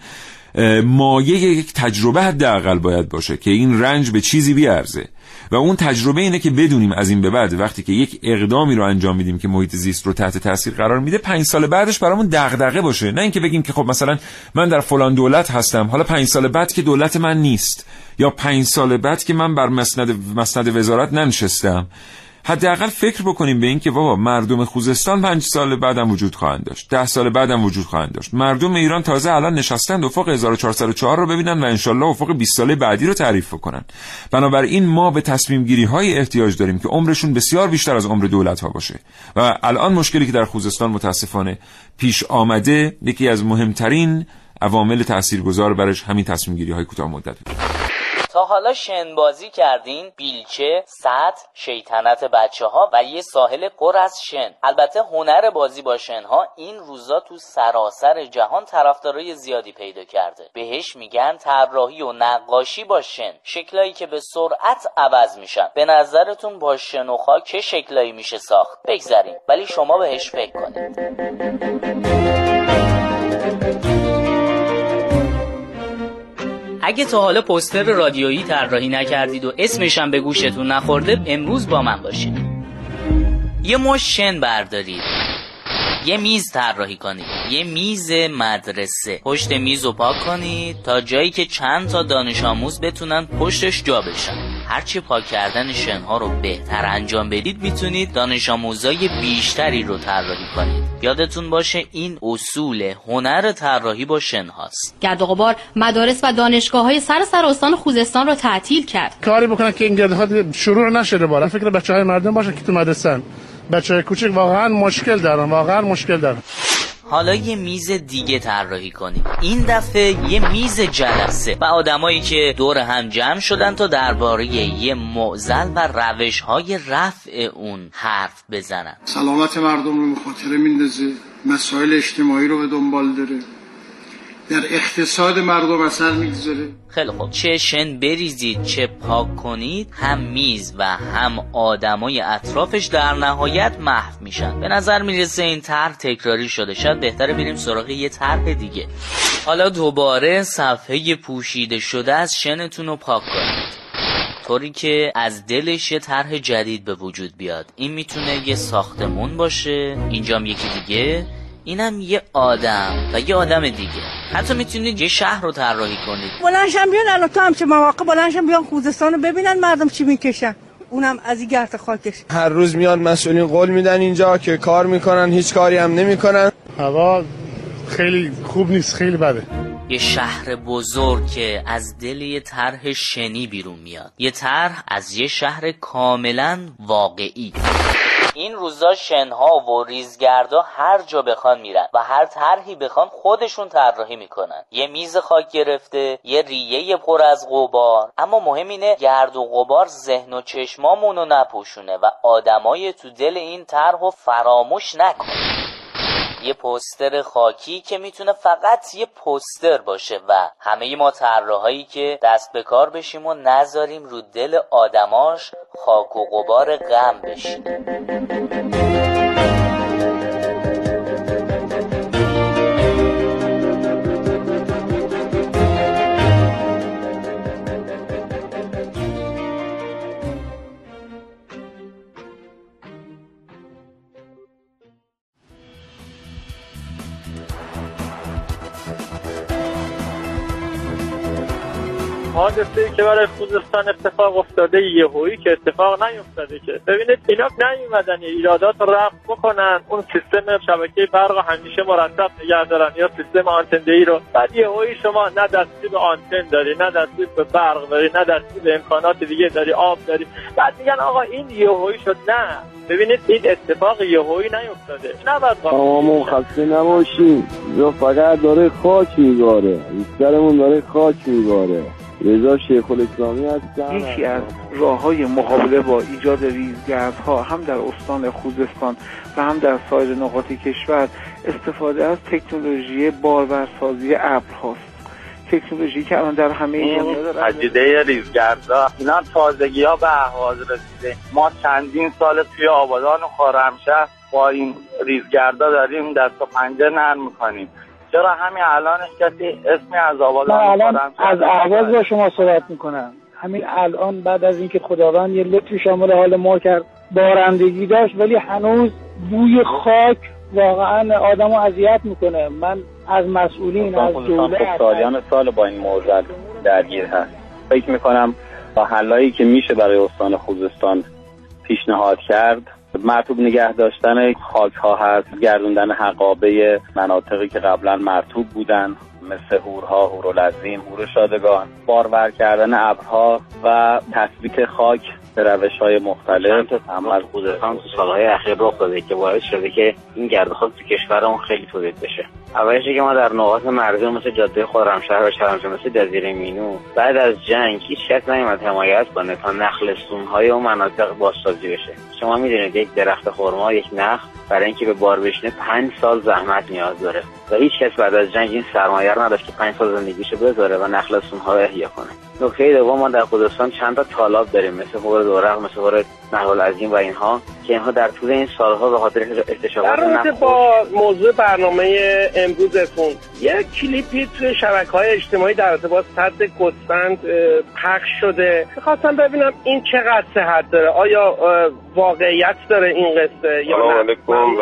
مایه یک تجربه حداقل باید باشه که این رنج به چیزی بیارزه. و اون تجربه اینه که بدونیم از این به بعد وقتی که یک اقدامی رو انجام میدیم که محیط زیست رو تحت تاثیر قرار میده پنج سال بعدش برامون دغدغه باشه. نه اینکه بگیم که خب مثلا من در فلان دولت هستم حالا پنج سال بعد که دولت من نیست یا پنج سال بعد که من بر مسند مسند وزارت ننشستم. حداقل فکر بکنیم به اینکه بابا مردم خوزستان پنج سال بعدم وجود خواهند داشت ده سال بعدم وجود خواهند داشت. مردم ایران تازه الان نشستند افق 1404 رو ببینن و انشالله افق 20 ساله بعدی رو تعریف بکنن. بنابراین ما به تصمیم گیری های احتیاج داریم که عمرشون بسیار بیشتر از عمر دولت ها باشه. و الان مشکلی که در خوزستان متاسفانه پیش آمده یکی از مهمترین عوامل تاثیرگذار برش همین تصمیم گیری های کوتاه مدت. تا حالا شن بازی کردین بیلچه سطح شیطنت بچه ها و یه ساحل پر از شن. البته هنر بازی با شن ها این روزا تو سراسر جهان طرفدارای زیادی پیدا کرده. بهش میگن طراحی و نقاشی با شن. شکلایی که به سرعت عوض میشن. به نظرتون با شن و خاک چه شکلایی میشه ساخت؟ بگذریم. ولی شما بهش فکر کنید. اگه تا حالا پوستر رادیویی طراحی نکردید و اسمش هم به گوشتون نخورده امروز با من باشید. یه مش شن بردارید. یه میز طراحی کنید. یه میز مدرسه. پشت میز رو پاک کنید تا جایی که چند تا دانش آموز بتونن پشتش جا بشن. هرچی پاک کردن شنها رو بهتر انجام بدید می‌تونید دانش آموزای بیشتری رو طراحی کنید. یادتون باشه این اصول هنر طراحی با شن هاست گرد و غبار مدارس و دانشگاه های سر سر استان خوزستان رو تعطیل کرد. کاری بکنن که این گرد شروع نشه بالا فکر بچه های مردم باشه که تو مدرسه بچه های کوچک واقعا مشکل دارن واقعا مشکل دارن. حالا یه میز دیگه طراحی کنیم. این دفعه یه میز جلسه و آدمایی که دور هم جمع شدن تا درباره یه معزل و روش های رفع اون حرف بزنن. سلامت مردم رو مخاطره میندازه مسائل اجتماعی رو به دنبال داره. در اقتصاد مردم اثر می‌گذاره. خیلی خوب. چه شن بریزید چه پاک کنید هم میز و هم آدمای اطرافش در نهایت محو میشن. به نظر می‌رسه این طرح تکراری شده. شاید بهتره بریم سراغ یه طرح دیگه. حالا دوباره صفحه پوشیده شده از شنتون رو پاک کنید. طوری که از دلش یه طرح جدید به وجود بیاد. این می‌تونه یه ساختمون باشه. اینجام یکی دیگه. اینم یه آدم و یه آدم دیگه. حتی می‌تونید یه شهر رو طراحی کنید. بلنشم بیان الان تو همچه مواقع بلنشم بیان خوزستان رو ببینن مردم چی می‌کشن. اونم از این گرد خاکش. هر روز میان مسئولین قول میدن اینجا که کار می‌کنن هیچ کاری هم نمی‌کنن. هوا خیلی خوب نیست خیلی بده. یه شهر بزرگ که از دل یه طرح شنی بیرون میاد. یه طرح از یه شهر کاملا واقعی. این روزا شنها و ریزگردا هر جا بخوان میرن و هر طرحی بخوان خودشون طراحی می‌کنن. یه میز خاک گرفته یه ریه پر از غبار. اما مهم اینه گرد و غبار ذهن و چشمامونو نپوشونه و آدمای تو دل این طرح و فراموش نکنه یه پوستر خاکی که می‌تونه فقط یه پوستر باشه و همه ما طراحایی که دست به کار بشیم و نذاریم رو دل آدماش خاک و غبار غم بشینه حادثه که برای خوزستان اتفاق افتاده یهویی که اتفاق نیفتاده که. ببینید اینا نیومدن ایرادات رفع بکنن. اون سیستم شبکه برق همیشه مرتب نگه دارن. یا سیستم آنتن رو. بعد یهویی شما نه دستی به آنتن داری نه دستی به برق داری نه دستی به امکانات دیگه داری آب داری. بعد میگن آقا این یهویی شد. نه. ببینید این اتفاق یهویی نیفتاده. نباید تمام خسته نباشیم. فقط داره خاک میگاره بیشترمون داره خاک میگاره رضا شیخ الاسلامی هستم. یکی از راه های مقابله با ایجاد ریزگردها هم در استان خوزستان و هم در سایر نقاط کشور استفاده از تکنولوژی بارورسازی ابر هاست. تکنولوژی که الان در همه دنیا پدیده ریزگردها. اینا تازگی ها به اهواز رسیده. ما چندین سال توی آبادان و خارمشهر با این ریزگردا داریم دست و پنجه نرم می‌کنیم. چرا همین الانش کسی اسمی از آبادان الان از اهواز با شما صحبت می‌کنم. همین الان بعد از اینکه خداوند یه لطفی شامل حال ما کرد بارندگی داشت ولی هنوز بوی خاک واقعا آدم رو اذیت می‌کنه. من از مسئولین از دولت خب سالیان سال با این موضوع درگیر هست. فکر می‌کنم با حلایی که میشه برای استان خوزستان پیشنهاد کرد مرتوب نگه داشتن خاک ها هست گردوندن حقابه مناطقی که قبلا مرتوب بودن مثل هورها، هورولزین، هور شادگان بارور کردن ابرها و تثبیت خاک به روش های مختلف عمل خوزستان تو سالهای اخیر رخ داده که باعث شده که این گرد خاک تو کشورمون خیلی تولید بشه. اولش که ما در نقاط مرزی مثل جاده خرمشهر و مثل جزیره مینو بعد از جنگ هیچ کس نیومد حمایت کنه تا نخلستون های اون مناطق بازسازی بشه. شما می‌دونید یک درخت خرما یک نخل برای اینکه به بار بشینه پنج سال زحمت نیاز داره و هیچ کس بعد از جنگ این سرمایه رو نداشت که پنج سال زندگیشو بذاره و نخلستون ها احیا کنه. نکته دوم ما در خوزستان چند تا تالاب داریم مثل هور دورق مثل هور نهال عظیم و اینها. که اینها در طول این سالها به خاطر اکتشافات در با موضوع برنامه امروزتون یک کلیپی توی شبکه های اجتماعی در ارتباط صد گستند پخش شده. می‌خواستم ببینم این چقدر صحت داره. آیا واقعیت داره این قصه یا نه؟ علیکم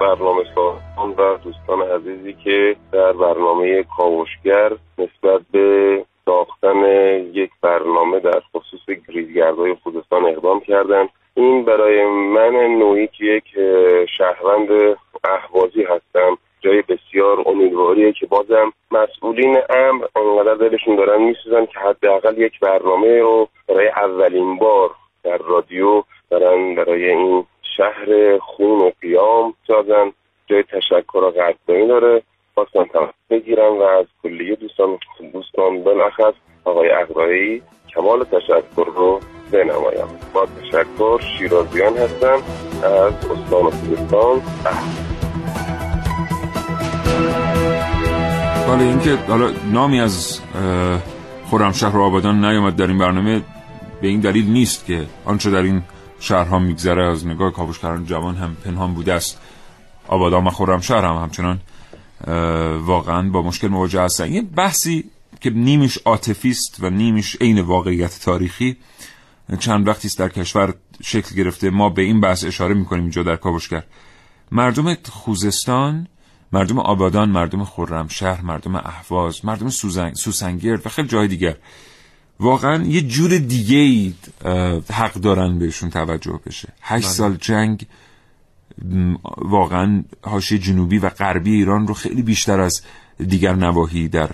برنامه سازان و دوستان عزیزی که در برنامه کاوشگر نسبت به ساختن یک برنامه در خصوص گریزگردهای خوزستان اقدام کردند. این برای من نوعی که یک شهروند اهوازی هستم. جای بسیار امیدواریه که بازم مسئولین امر انقدر دلشون دارن میسوزن که حداقل یک برنامه رو برای اولین بار در رادیو دارن برای این شهر خون و قیام سازن. جای تشکر و قدردانی داره. خواستم تماس بگیرم و از کلیه دوستان دوستان بلخص آقای اقرایی کمال تشکر رو بنمایم. با تشکر شیرازیان هستم از استان خوزستان. حالا اینکه حالا نامی از خرمشهر و آبادان نیامد در این برنامه به این دلیل نیست که آنچه در این شهرها میگذره از نگاه کاوشگران جوان هم پنهان بوده است. آبادان و خرمشهر هم همچنان واقعا با مشکل مواجه هستن یه بحثی که نیمش عاطفی است و نیمش عین واقعیت تاریخی چند وقتی است در کشور شکل گرفته ما به این بحث اشاره می‌کنیم اینجا در کاوشگر. مردم خوزستان مردم آبادان مردم خرمشهر مردم اهواز مردم سوسنگرد و خیلی جای دیگر. واقعا یه جور دیگه ای حق دارن بهشون توجه بشه. هشت بله. سال جنگ واقعا حاشیه جنوبی و غربی ایران رو خیلی بیشتر از دیگر نواحی در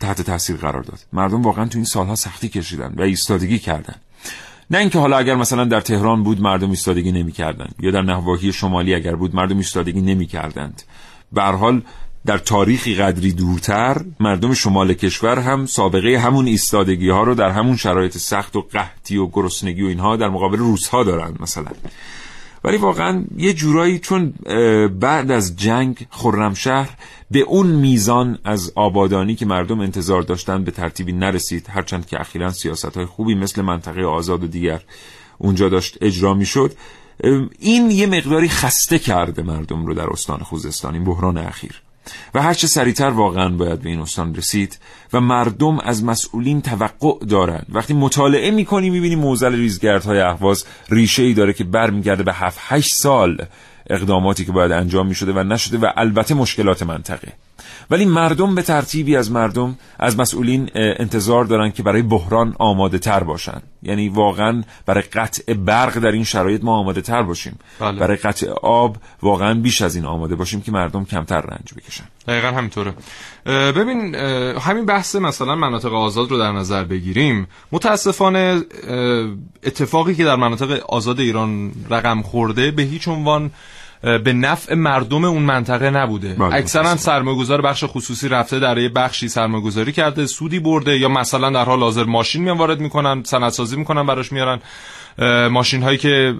تحت تاثیر قرار داد. مردم واقعا تو این سالها سختی کشیدن و ایستادگی کردن. نه اینکه حالا اگر مثلا در تهران بود مردم ایستادگی نمی‌کردند یا در نواحی شمالی اگر بود مردم ایستادگی نمی‌کردند. به حال در تاریخی قدری دورتر مردم شمال کشور هم سابقه همون ایستادگی ها رو در همون شرایط سخت و قحطی و گرسنگی و اینها در مقابل روس ها دارن مثلا. ولی واقعا یه جورایی چون بعد از جنگ خرمشهر به اون میزان از آبادانی که مردم انتظار داشتن به ترتیبی نرسید هرچند که اخیرا سیاست های خوبی مثل منطقه آزاد و دیگر اونجا داشت اجرا می‌شد. این یه مقداری خسته کرده مردم رو در استان خوزستان این بحران اخیر. و هرچه سریعتر واقعا باید به این استان رسید و مردم از مسئولین توقع دارند. وقتی مطالعه می‌کنی می‌بینی موزل ریزگردهای اهواز ریشه ای داره که برمیگرده به 7 8 سال اقداماتی که باید انجام می شده و نشده و البته مشکلات منطقه. ولی مردم به ترتیبی از مردم از مسئولین انتظار دارن که برای بحران آماده تر باشن. یعنی واقعا برای قطع برق در این شرایط ما آماده تر باشیم. بله. برای قطع آب واقعا بیش از این آماده باشیم که مردم کمتر رنج بکشن. دقیقا همینطوره. ببین همین بحث مثلا مناطق آزاد رو در نظر بگیریم. متاسفانه اتفاقی که در مناطق آزاد ایران رقم خورده به هیچ عنوان به نفع مردم اون منطقه نبوده. بله، اکثرا سرمایه‌گذار بخش خصوصی رفته در یه بخشی سرمایه‌گذاری کرده سودی برده یا مثلا در حال حاضر ماشین میان وارد می‌کنن سندسازی می‌کنن براش میارن. ماشین هایی که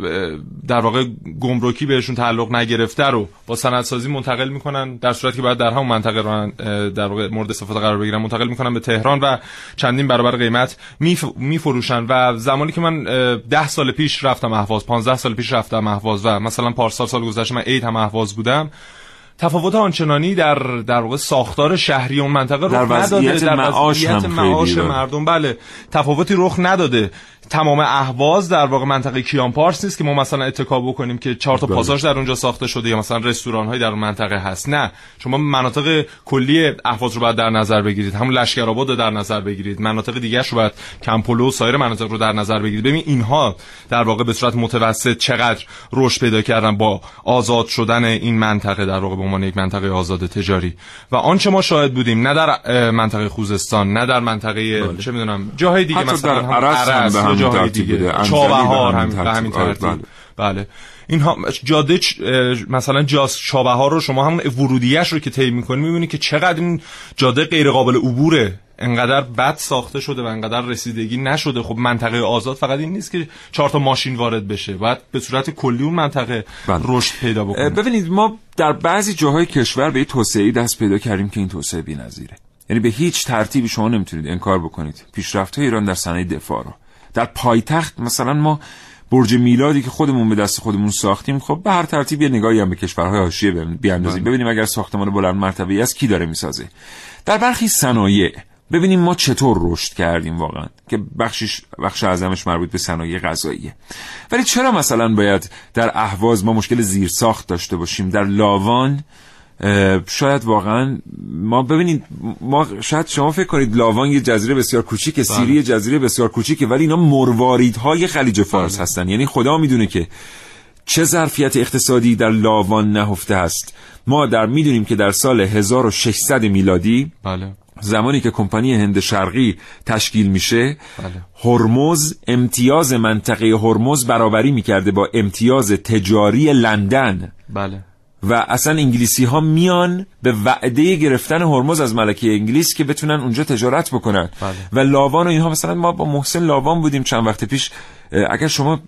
در واقع گمرکی بهشون تعلق نگرفته رو با سندسازی منتقل می‌کنن در صورتی که باید در همون منطقه در واقع مورد استفاده قرار بگیرن منتقل می‌کنن به تهران و چندین برابر قیمت میفروشن. و زمانی که من ده سال پیش رفتم اهواز 15 سال پیش رفتم اهواز و مثلا پارسال سال گذشته من عید هم اهواز بودم تفاوت آنچنانی در در واقع ساختار شهری اون منطقه رخ نداده در معاش هم معاش مردم. بله تفاوتی رخ نداده. تمام اهواز در واقع منطقه کیان پارس نیست که ما مثلا اتکا بکنیم که چهار تا بله. پاساژ در اونجا ساخته شده یا مثلا رستوران های در اون منطقه هست. نه. شما مناطق کلی اهواز رو باید در نظر بگیرید. همون لشکرآباد رو در نظر بگیرید. مناطق دیگه رو باید کمپلو و سایر مناطق رو در نظر بگیرید. ببین اینها در واقع به صورت متوسط چقدر رشد پیدا کردن با آزاد شدن این منطقه در واقع عنوان یک منطقه آزاد تجاری. و آنچه ما شاهد بودیم نه در منطقه خوزستان نه در منطقه چه می‌دونم جاهای دیگه بله. مثلا در عرس هم به جاهای دیگه. چابهار به هم به همین ترتیب. آره، ترتیب. بله. اینها جاده مثلا جاس چابهار رو شما هم ورودیش رو که طی می‌کنی می‌بینی که چقدر این جاده غیر قابل عبوره. انقدر بد ساخته شده و انقدر رسیدگی نشده. خب منطقه آزاد فقط این نیست که چهار تا ماشین وارد بشه. باید به صورت کلی اون منطقه رشد پیدا بکنه. ببینید ما در بعضی جاهای کشور به توسعه دست پیدا کردیم که این توسعه بی‌نظیره. یعنی به هیچ ترتیبی شما نمی‌تونید انکار بکنید. پیشرفت ایران در صنایع دفاع رو. در پایتخت مثلا ما برج میلادی که خودمون به دست خودمون ساختیم خب به هر ترتیب یه نگاهی هم به کشورهای حاشیه بیاندازیم. ببینیم اگر ساختمان بلند مرتبه است کی داره می‌سازه. در برخی صنایع ببینیم ما چطور رشد کردیم واقعا که بخشش بخش اعظمش مربوط به صنایع غذاییه. ولی چرا مثلا باید در اهواز ما مشکل زیرساخت داشته باشیم؟ در لاوان شاید واقعا ما ببینید ما شاید شما فکر کنید لاوان یه جزیره بسیار کوچیکه سیری یه جزیره بسیار کوچیکه ولی اینا مرواریدهای خلیج فارس هستن. یعنی خدا می‌دونه که چه ظرفیت اقتصادی در لاوان نهفته است. ما در می‌دونیم که در سال 1600 میلادی بله. زمانی که کمپانی هند شرقی تشکیل میشه بله. هرمز امتیاز منطقه هرمز برابری می‌کرده با امتیاز تجاری لندن. بله. و اصلا انگلیسی ها میان به وعده گرفتن هرمز از ملکه انگلیس که بتونن اونجا تجارت بکنن. بله. و لاوان و اینها مثلا ما با محسن لاوان بودیم چند وقت پیش. اگر شما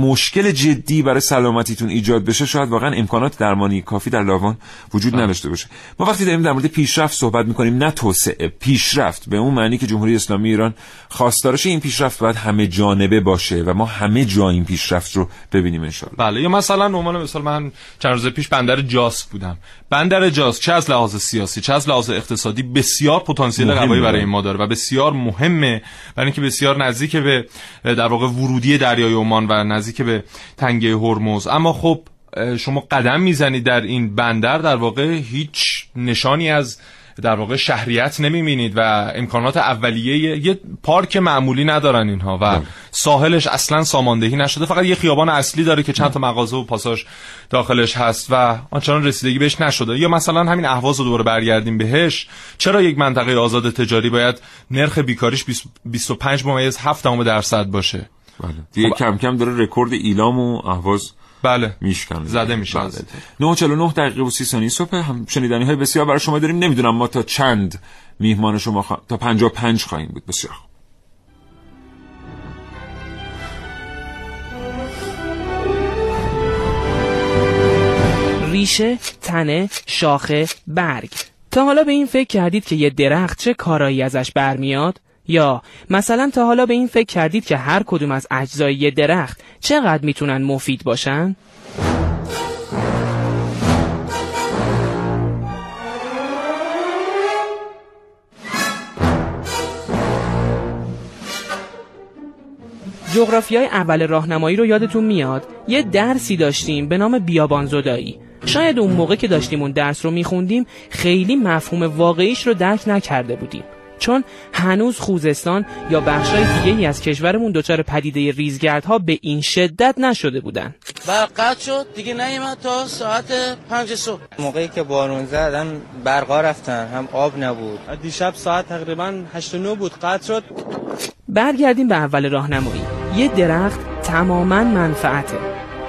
مشکل جدی برای سلامتیتون ایجاد بشه شاید واقعا امکانات درمانی کافی در لاوان وجود نداشته باشه. ما وقتی داریم در مورد پیشرفت صحبت می‌کنیم نه توسعه پیشرفت. به اون معنی که جمهوری اسلامی ایران خواستارش این پیشرفت باید همه جانبه باشه و ما همه جا این پیشرفت رو ببینیم انشالله بله یا مثلا عنوان مثال من چند روز پیش بندر جاس بودم. بندر جاس چه از لحاظ سیاسی چه از لحاظ اقتصادی بسیار پتانسیل. قوی برای ما داره و بسیار مهمه. برای اینکه بسیار نزدیک به در واقع ورودی دریای عمان و نزدیک به تنگه هرمز. اما خب شما قدم می‌زنید در این بندر در واقع هیچ نشانی از در واقع شهریت نمی‌بینید و امکانات اولیه یه پارک معمولی ندارن اینها و ساحلش اصلا ساماندهی نشده. فقط یه خیابان اصلی داره که چند تا مغازه و پاساژ داخلش هست و آنچنان رسیدگی بهش نشده. یا مثلا همین اهواز رو دوباره برگردیم بهش. چرا یک منطقه آزاد تجاری باید نرخ بیکاریش 25 ممیز 7 درصد باشه؟ بله. دیگه کم کم داره رکورد ایلام و اهواز بله. میشکنه. زده میشه. بله. 949 دقیقه و 30 ثانیه صبح. هم شنیدنی های بسیار برای شما داریم. نمی‌دونم ما تا چند میهمان شما خوا... تا 55 خواهیم بود. بسیار خوب. ریشه، تنه، شاخه، برگ. تا حالا به این فکر کردید که یه درخت چه کارایی ازش برمیاد؟ یا مثلا تا حالا به این فکر کردید که هر کدوم از اجزای درخت چقدر می‌تونن مفید باشن؟ جغرافیای اول راهنمایی رو یادتون میاد؟ یه درسی داشتیم به نام بیابان زدایی شاید اون موقع که داشتیم اون درس رو میخوندیم خیلی مفهوم واقعیش رو درک نکرده بودیم. چون هنوز خوزستان یا بخشای دیگه ای از کشورمون دچار پدیده ریزگردها به این شدت نشده بودن. برق شد دیگه نیومد تا ساعت پنج صبح. موقعی که بارون زد هم برقا رفتن هم آب نبود. دیشب ساعت تقریبا 8 9 بود قطع شد. برگردیم به اول راهنمایی. یه درخت تماما منفعته.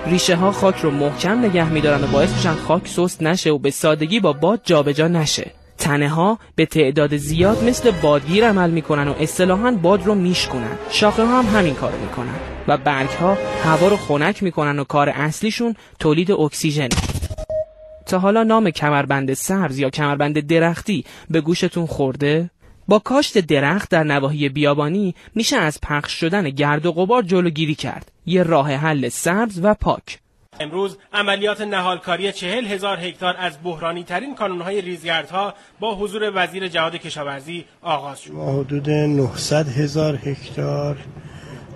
ریشه ها خاک رو محکم نگه میدارن و باعث میشن خاک سست نشه و به سادگی با باد جابجا نشه. تنه ها به تعداد زیاد مثل بادگیر عمل می‌کنن و اصطلاحا باد رو میشکنن شاخه ها هم همین کارو می‌کنن و برگ ها هوا رو خنک می‌کنن و کار اصلیشون تولید اکسیژن تا حالا نام کمربند سبز یا کمربند درختی به گوشتون خورده؟ با کاشت درخت در نواحی بیابانی میشه از پخش شدن گرد و غبار جلوگیری کرد. یه راه حل سبز و پاک. امروز عملیات نهالکاری چهل هزار هکتار از بحرانی ترین کانونهای ریزگردها با حضور وزیر جهاد کشاورزی آغاز شد. حدود 900 هزار هکتار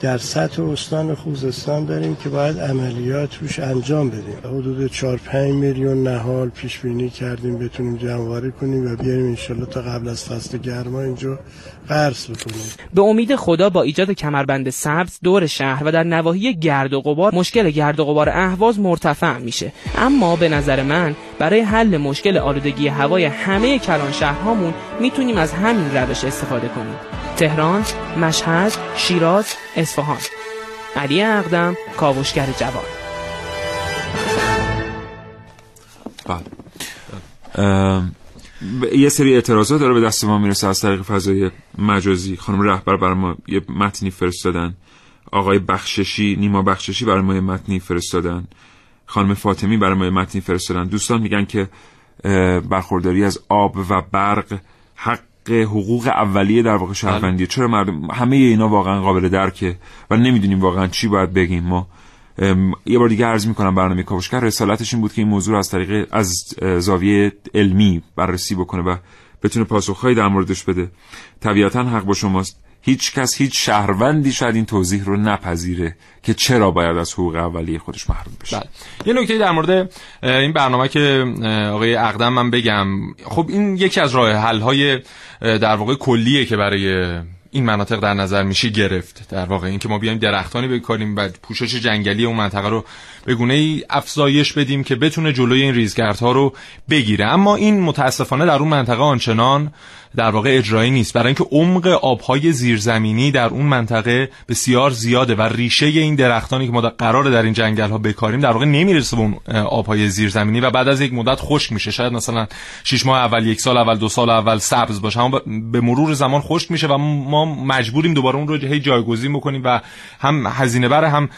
در سطح استان خوزستان داریم که باید عملیات روش انجام بدیم. حدود 4 5 میلیون نهال پیش بینی کردیم بتونیم جمعواری کنیم و بیاریم انشالله تا قبل از فصل گرما اینجا قرض بکنیم. به امید خدا با ایجاد کمربند سبز دور شهر و در نواحی گرد و غبار مشکل گرد و غبار اهواز مرتفع میشه. اما به نظر من برای حل مشکل آلودگی هوای همه کلان شهرهامون می‌تونیم از همین روش استفاده کنیم. تهران، مشهد، شیراز، اصفهان. علی اقدم، کاوشگر جوان. یه سری اعتراضات داره به دست ما می‌رسه از طریق فضای مجازی. خانم رهبر برای ما یه متنی فرستادن. آقای بخششی نیما بخششی برای ما یه متنی فرستادن. خانم فاطمی برای ما یه متنی فرستادن. دوستان میگن که برخورداری از آب و برق حق حقوق اولیه در واقع شهروندیه. چرا مردم همه اینا واقعا قابل درکه و نمی‌دونیم واقعا چی باید بگیم ما. یه بار دیگه عرض می‌کنم برنامه کاوشگر. رسالتش این بود که این موضوع از طریق از زاویه علمی بررسی بکنه و بتونه پاسخهایی در موردش بده. طبیعتا حق با شماست. هیچ کس هیچ شهروندی شاید این توضیح رو نپذیره که چرا باید از حقوق اولیه خودش محروم بشه بله. یه نکته در مورد این برنامه که آقای اقدم من بگم خب این یکی از راه حل های در واقع کلیه که برای این مناطق در نظر میشه گرفت. در واقع اینکه ما بیایم درختانی بکاریم و پوشش جنگلی اون منطقه رو به گونه ای افزایش بدیم که بتونه جلوی این ریزگردها رو بگیره. اما این متاسفانه در اون منطقه آنچنان در واقع اجرایی نیست. برای اینکه عمق آبهای زیرزمینی در اون منطقه بسیار زیاده و ریشه این درختانی که ما قراره در این جنگل ها بکاریم در واقع نمی‌رسه به اون آبهای زیرزمینی و بعد از یک مدت خشک میشه. شاید مثلا 6 ماه اول یک سال اول دو سال اول سبز باشه اما به مرور زمان خشک میشه و ما مجبوریم دوباره اون رو هی جایگزین بکنیم و هم هزینه بر هم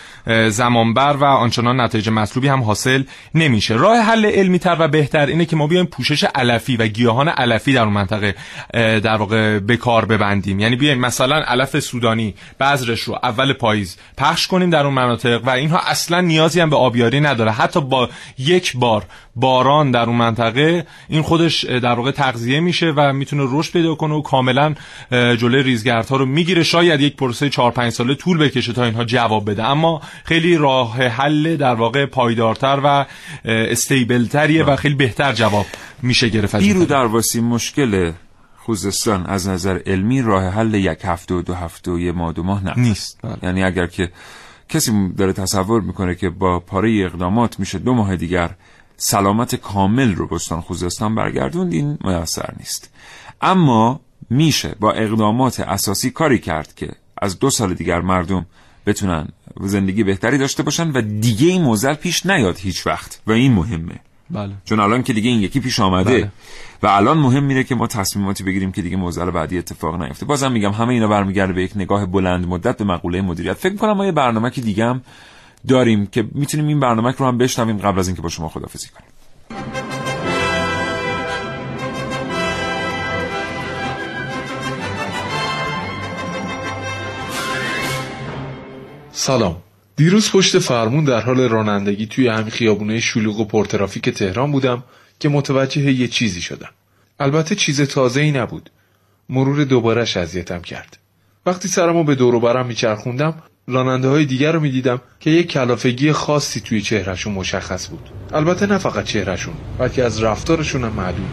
زمان بر و آنچنان نتایج مطلوبی هم حاصل نمیشه. راه حل علمی تر و بهتر اینه که ما بیایم پوشش علفی و گیاهان علفی در اون منطقه در واقع به کار ببندیم. یعنی بیایم مثلا علف سودانی بذرش رو اول پاییز پخش کنیم در اون مناطق و اینها اصلا نیازی هم به آبیاری نداره. حتی با یک بار باران در اون منطقه این خودش در واقع تغذیه میشه و می‌تونه رشد پیدا کنه و کاملا جلوی ریزگردها رو می‌گیره شاید یک پروسه 4 5 ساله طول بکشه تا اینها جواب بده. اما خیلی راه حل در واقع پایدارتر و استیبلتریه و خیلی بهتر جواب میشه گرفت بیرو در واسی مشکل خوزستان از نظر علمی راه حل یک هفته و دو هفته و یه ماه دو ماه نه نیست. یعنی اگر که کسی داره تصور می‌کنه که با پاره اقدامات میشه دو ماه دیگر سلامت کامل رو بستان خوزستان برگردوند این میسر نیست. اما میشه با اقدامات اساسی کاری کرد که از دو سال دیگر مردم بتونن زندگی بهتری داشته باشن و دیگه این موزل پیش نیاد هیچ وقت. و این مهمه. بله. چون الان که دیگه این یکی پیش آمده. بله. و الان مهم میره که ما تصمیماتی بگیریم که دیگه موزل بعدی اتفاق نیفته. بازم میگم همه اینا برمیگرده به یک نگاه بلند مدت به مقوله مدیریت. فکر می‌کنم ما یه برنامه که دیگه هم داریم که می‌تونیم این برنامه رو هم بشنویم قبل از اینکه با شما خدافظی کنیم. سلام. دیروز پشت فرمون در حال رانندگی توی همین خیابونه شلوغ و پرترافیک تهران بودم که متوجه یه چیزی شدم. البته چیز تازه ای نبود. مرور دوبارهش اذیتم کرد. وقتی سرمو به دور برم میچرخوندم راننده های دیگر رو می‌دیدم که یک کلافگی خاصی توی چهرهشون مشخص بود. البته نه فقط چهرهشون بلکه از رفتارشون هم معلوم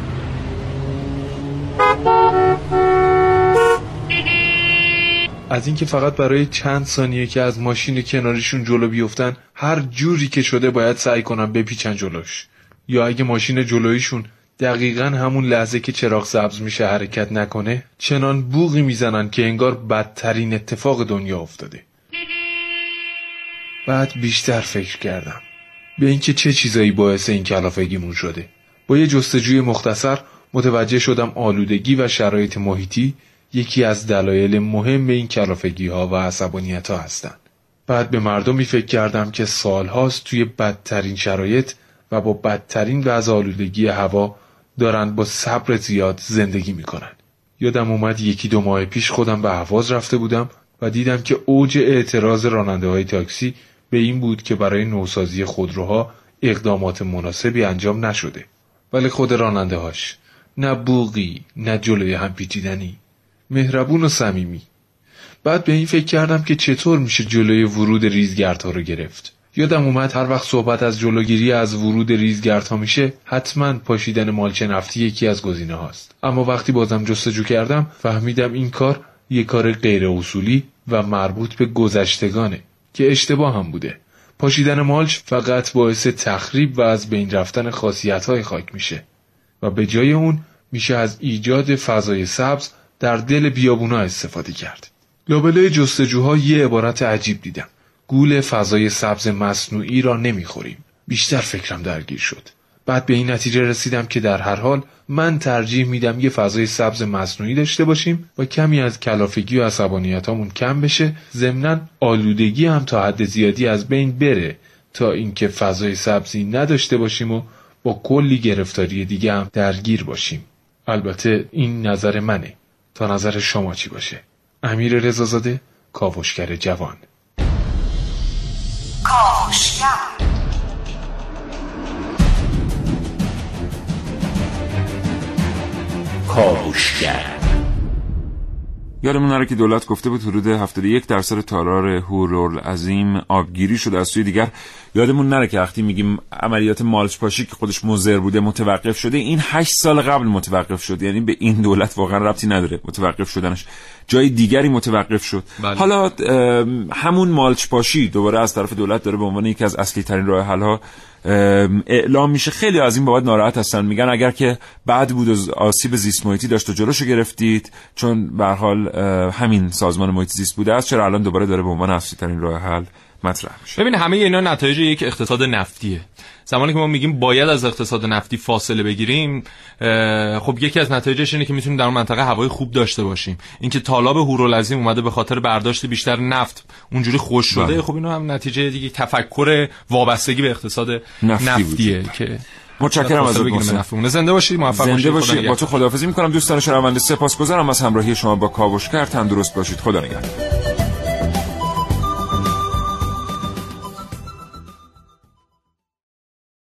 از اینکه فقط برای چند ثانیه که از ماشین کناریشون جلو بیفتن هر جوری که شده باید سعی کنن بپیچن جلوش. یا اگه ماشین جلویشون دقیقا همون لحظه که چراغ سبز میشه حرکت نکنه چنان بوغی می‌زنن که انگار بدترین اتفاق دنیا افتاده. بعد بیشتر فکر کردم به اینکه چه چیزایی باعث این کلافگیمون شده. با یه جستجوی مختصر متوجه شدم آلودگی و شرایط محیطی یکی از دلایل مهم این کلافگی ها و عصبانیت ها هستند. بعد به مردمی فکر کردم که سالهاست توی بدترین شرایط و با بدترین وضع آلودگی هوا دارند با صبر زیاد زندگی می‌کنن. یادم اومد یکی دو ماه پیش خودم به حواز رفته بودم و دیدم که اوج اعتراض راننده های تاکسی به این بود که برای نوسازی خودروها اقدامات مناسبی انجام نشده. ولی خود راننده هاش نه بوغی نه جلوی هم پیچیدنی مهربون و صمیمی. بعد به این فکر کردم که چطور میشه جلوی ورود ریزگردها رو گرفت. یادم اومد هر وقت صحبت از جلوگیری از ورود ریزگردها میشه حتما پاشیدن مالچه نفتی یکی از گزینه هاست. اما وقتی بازم جستجو کردم فهمیدم این کار یک کار غیر اصولی و مربوط به گذشتگانه که اشتباه هم بوده. پاشیدن مالچ فقط باعث تخریب و از بین رفتن خاصیت های خاک میشه و به جای اون میشه از ایجاد فضای سبز در دل بیابونا استفاده کرد. لابلای جستجوها یه عبارت عجیب دیدم. گول فضای سبز مصنوعی را نمی‌خوریم. بیشتر فکرم درگیر شد. بعد به این نتیجه رسیدم که در هر حال من ترجیح میدم یه فضای سبز مصنوعی داشته باشیم و کمی از کلافگی و عصبانیتامون کم بشه ضمنا آلودگی هم تا حد زیادی از بین بره تا اینکه فضای سبزی نداشته باشیم و با کلی گرفتاری دیگه هم درگیر باشیم البته این نظر منه تا نظر شما چی باشه؟ امیر رضازاده کاوشگر جوان. کاوشگر. کاوشگر. یادمون نره که دولت گفته بود حدود 71 درصد تالار هورول عظیم آبگیری شده از سوی دیگر. یادمون نره که وقتی میگیم عملیات مالچ پاشی که خودش مضر بوده متوقف شده این 8 سال قبل متوقف شد یعنی به این دولت واقعا ربطی نداره متوقف شدنش. جای دیگری متوقف شد. بله. حالا همون مالچ پاشی دوباره از طرف دولت داره به عنوان یکی از اصلی ترین راه حل ها اعلام میشه. خیلی از این بابت ناراحت هستن. میگن اگر که بعد بود و آسیب زیست محیطی داشت و جلوشو گرفتید چون به حال همین سازمان محیط زیست بوده است چرا الان دوباره داره به عنوان اصلی ترین راه حل مطرح میشه. ببین همه اینا نتایج یک اقتصاد نفتیه. زمانی که ما میگیم باید از اقتصاد نفتی فاصله بگیریم خب یکی از نتایجش اینه که می‌تونیم در اون منطقه هوای خوب داشته باشیم. اینکه طالاب هورالعظیم اومده به خاطر برداشت بیشتر نفت اونجوری خوش شده بله. خب اینو هم نتیجه دیگه تفکر وابستگی به اقتصاد نفتی نفتیه که متشکرم از مفهوم زنده باشید موفق زنده باشید با تو خداحافظی می‌کنم. دوستان شنونده سپاسگزارم. از همراهی شما با کاوشگر تندرست باشید. خدا نگهدار.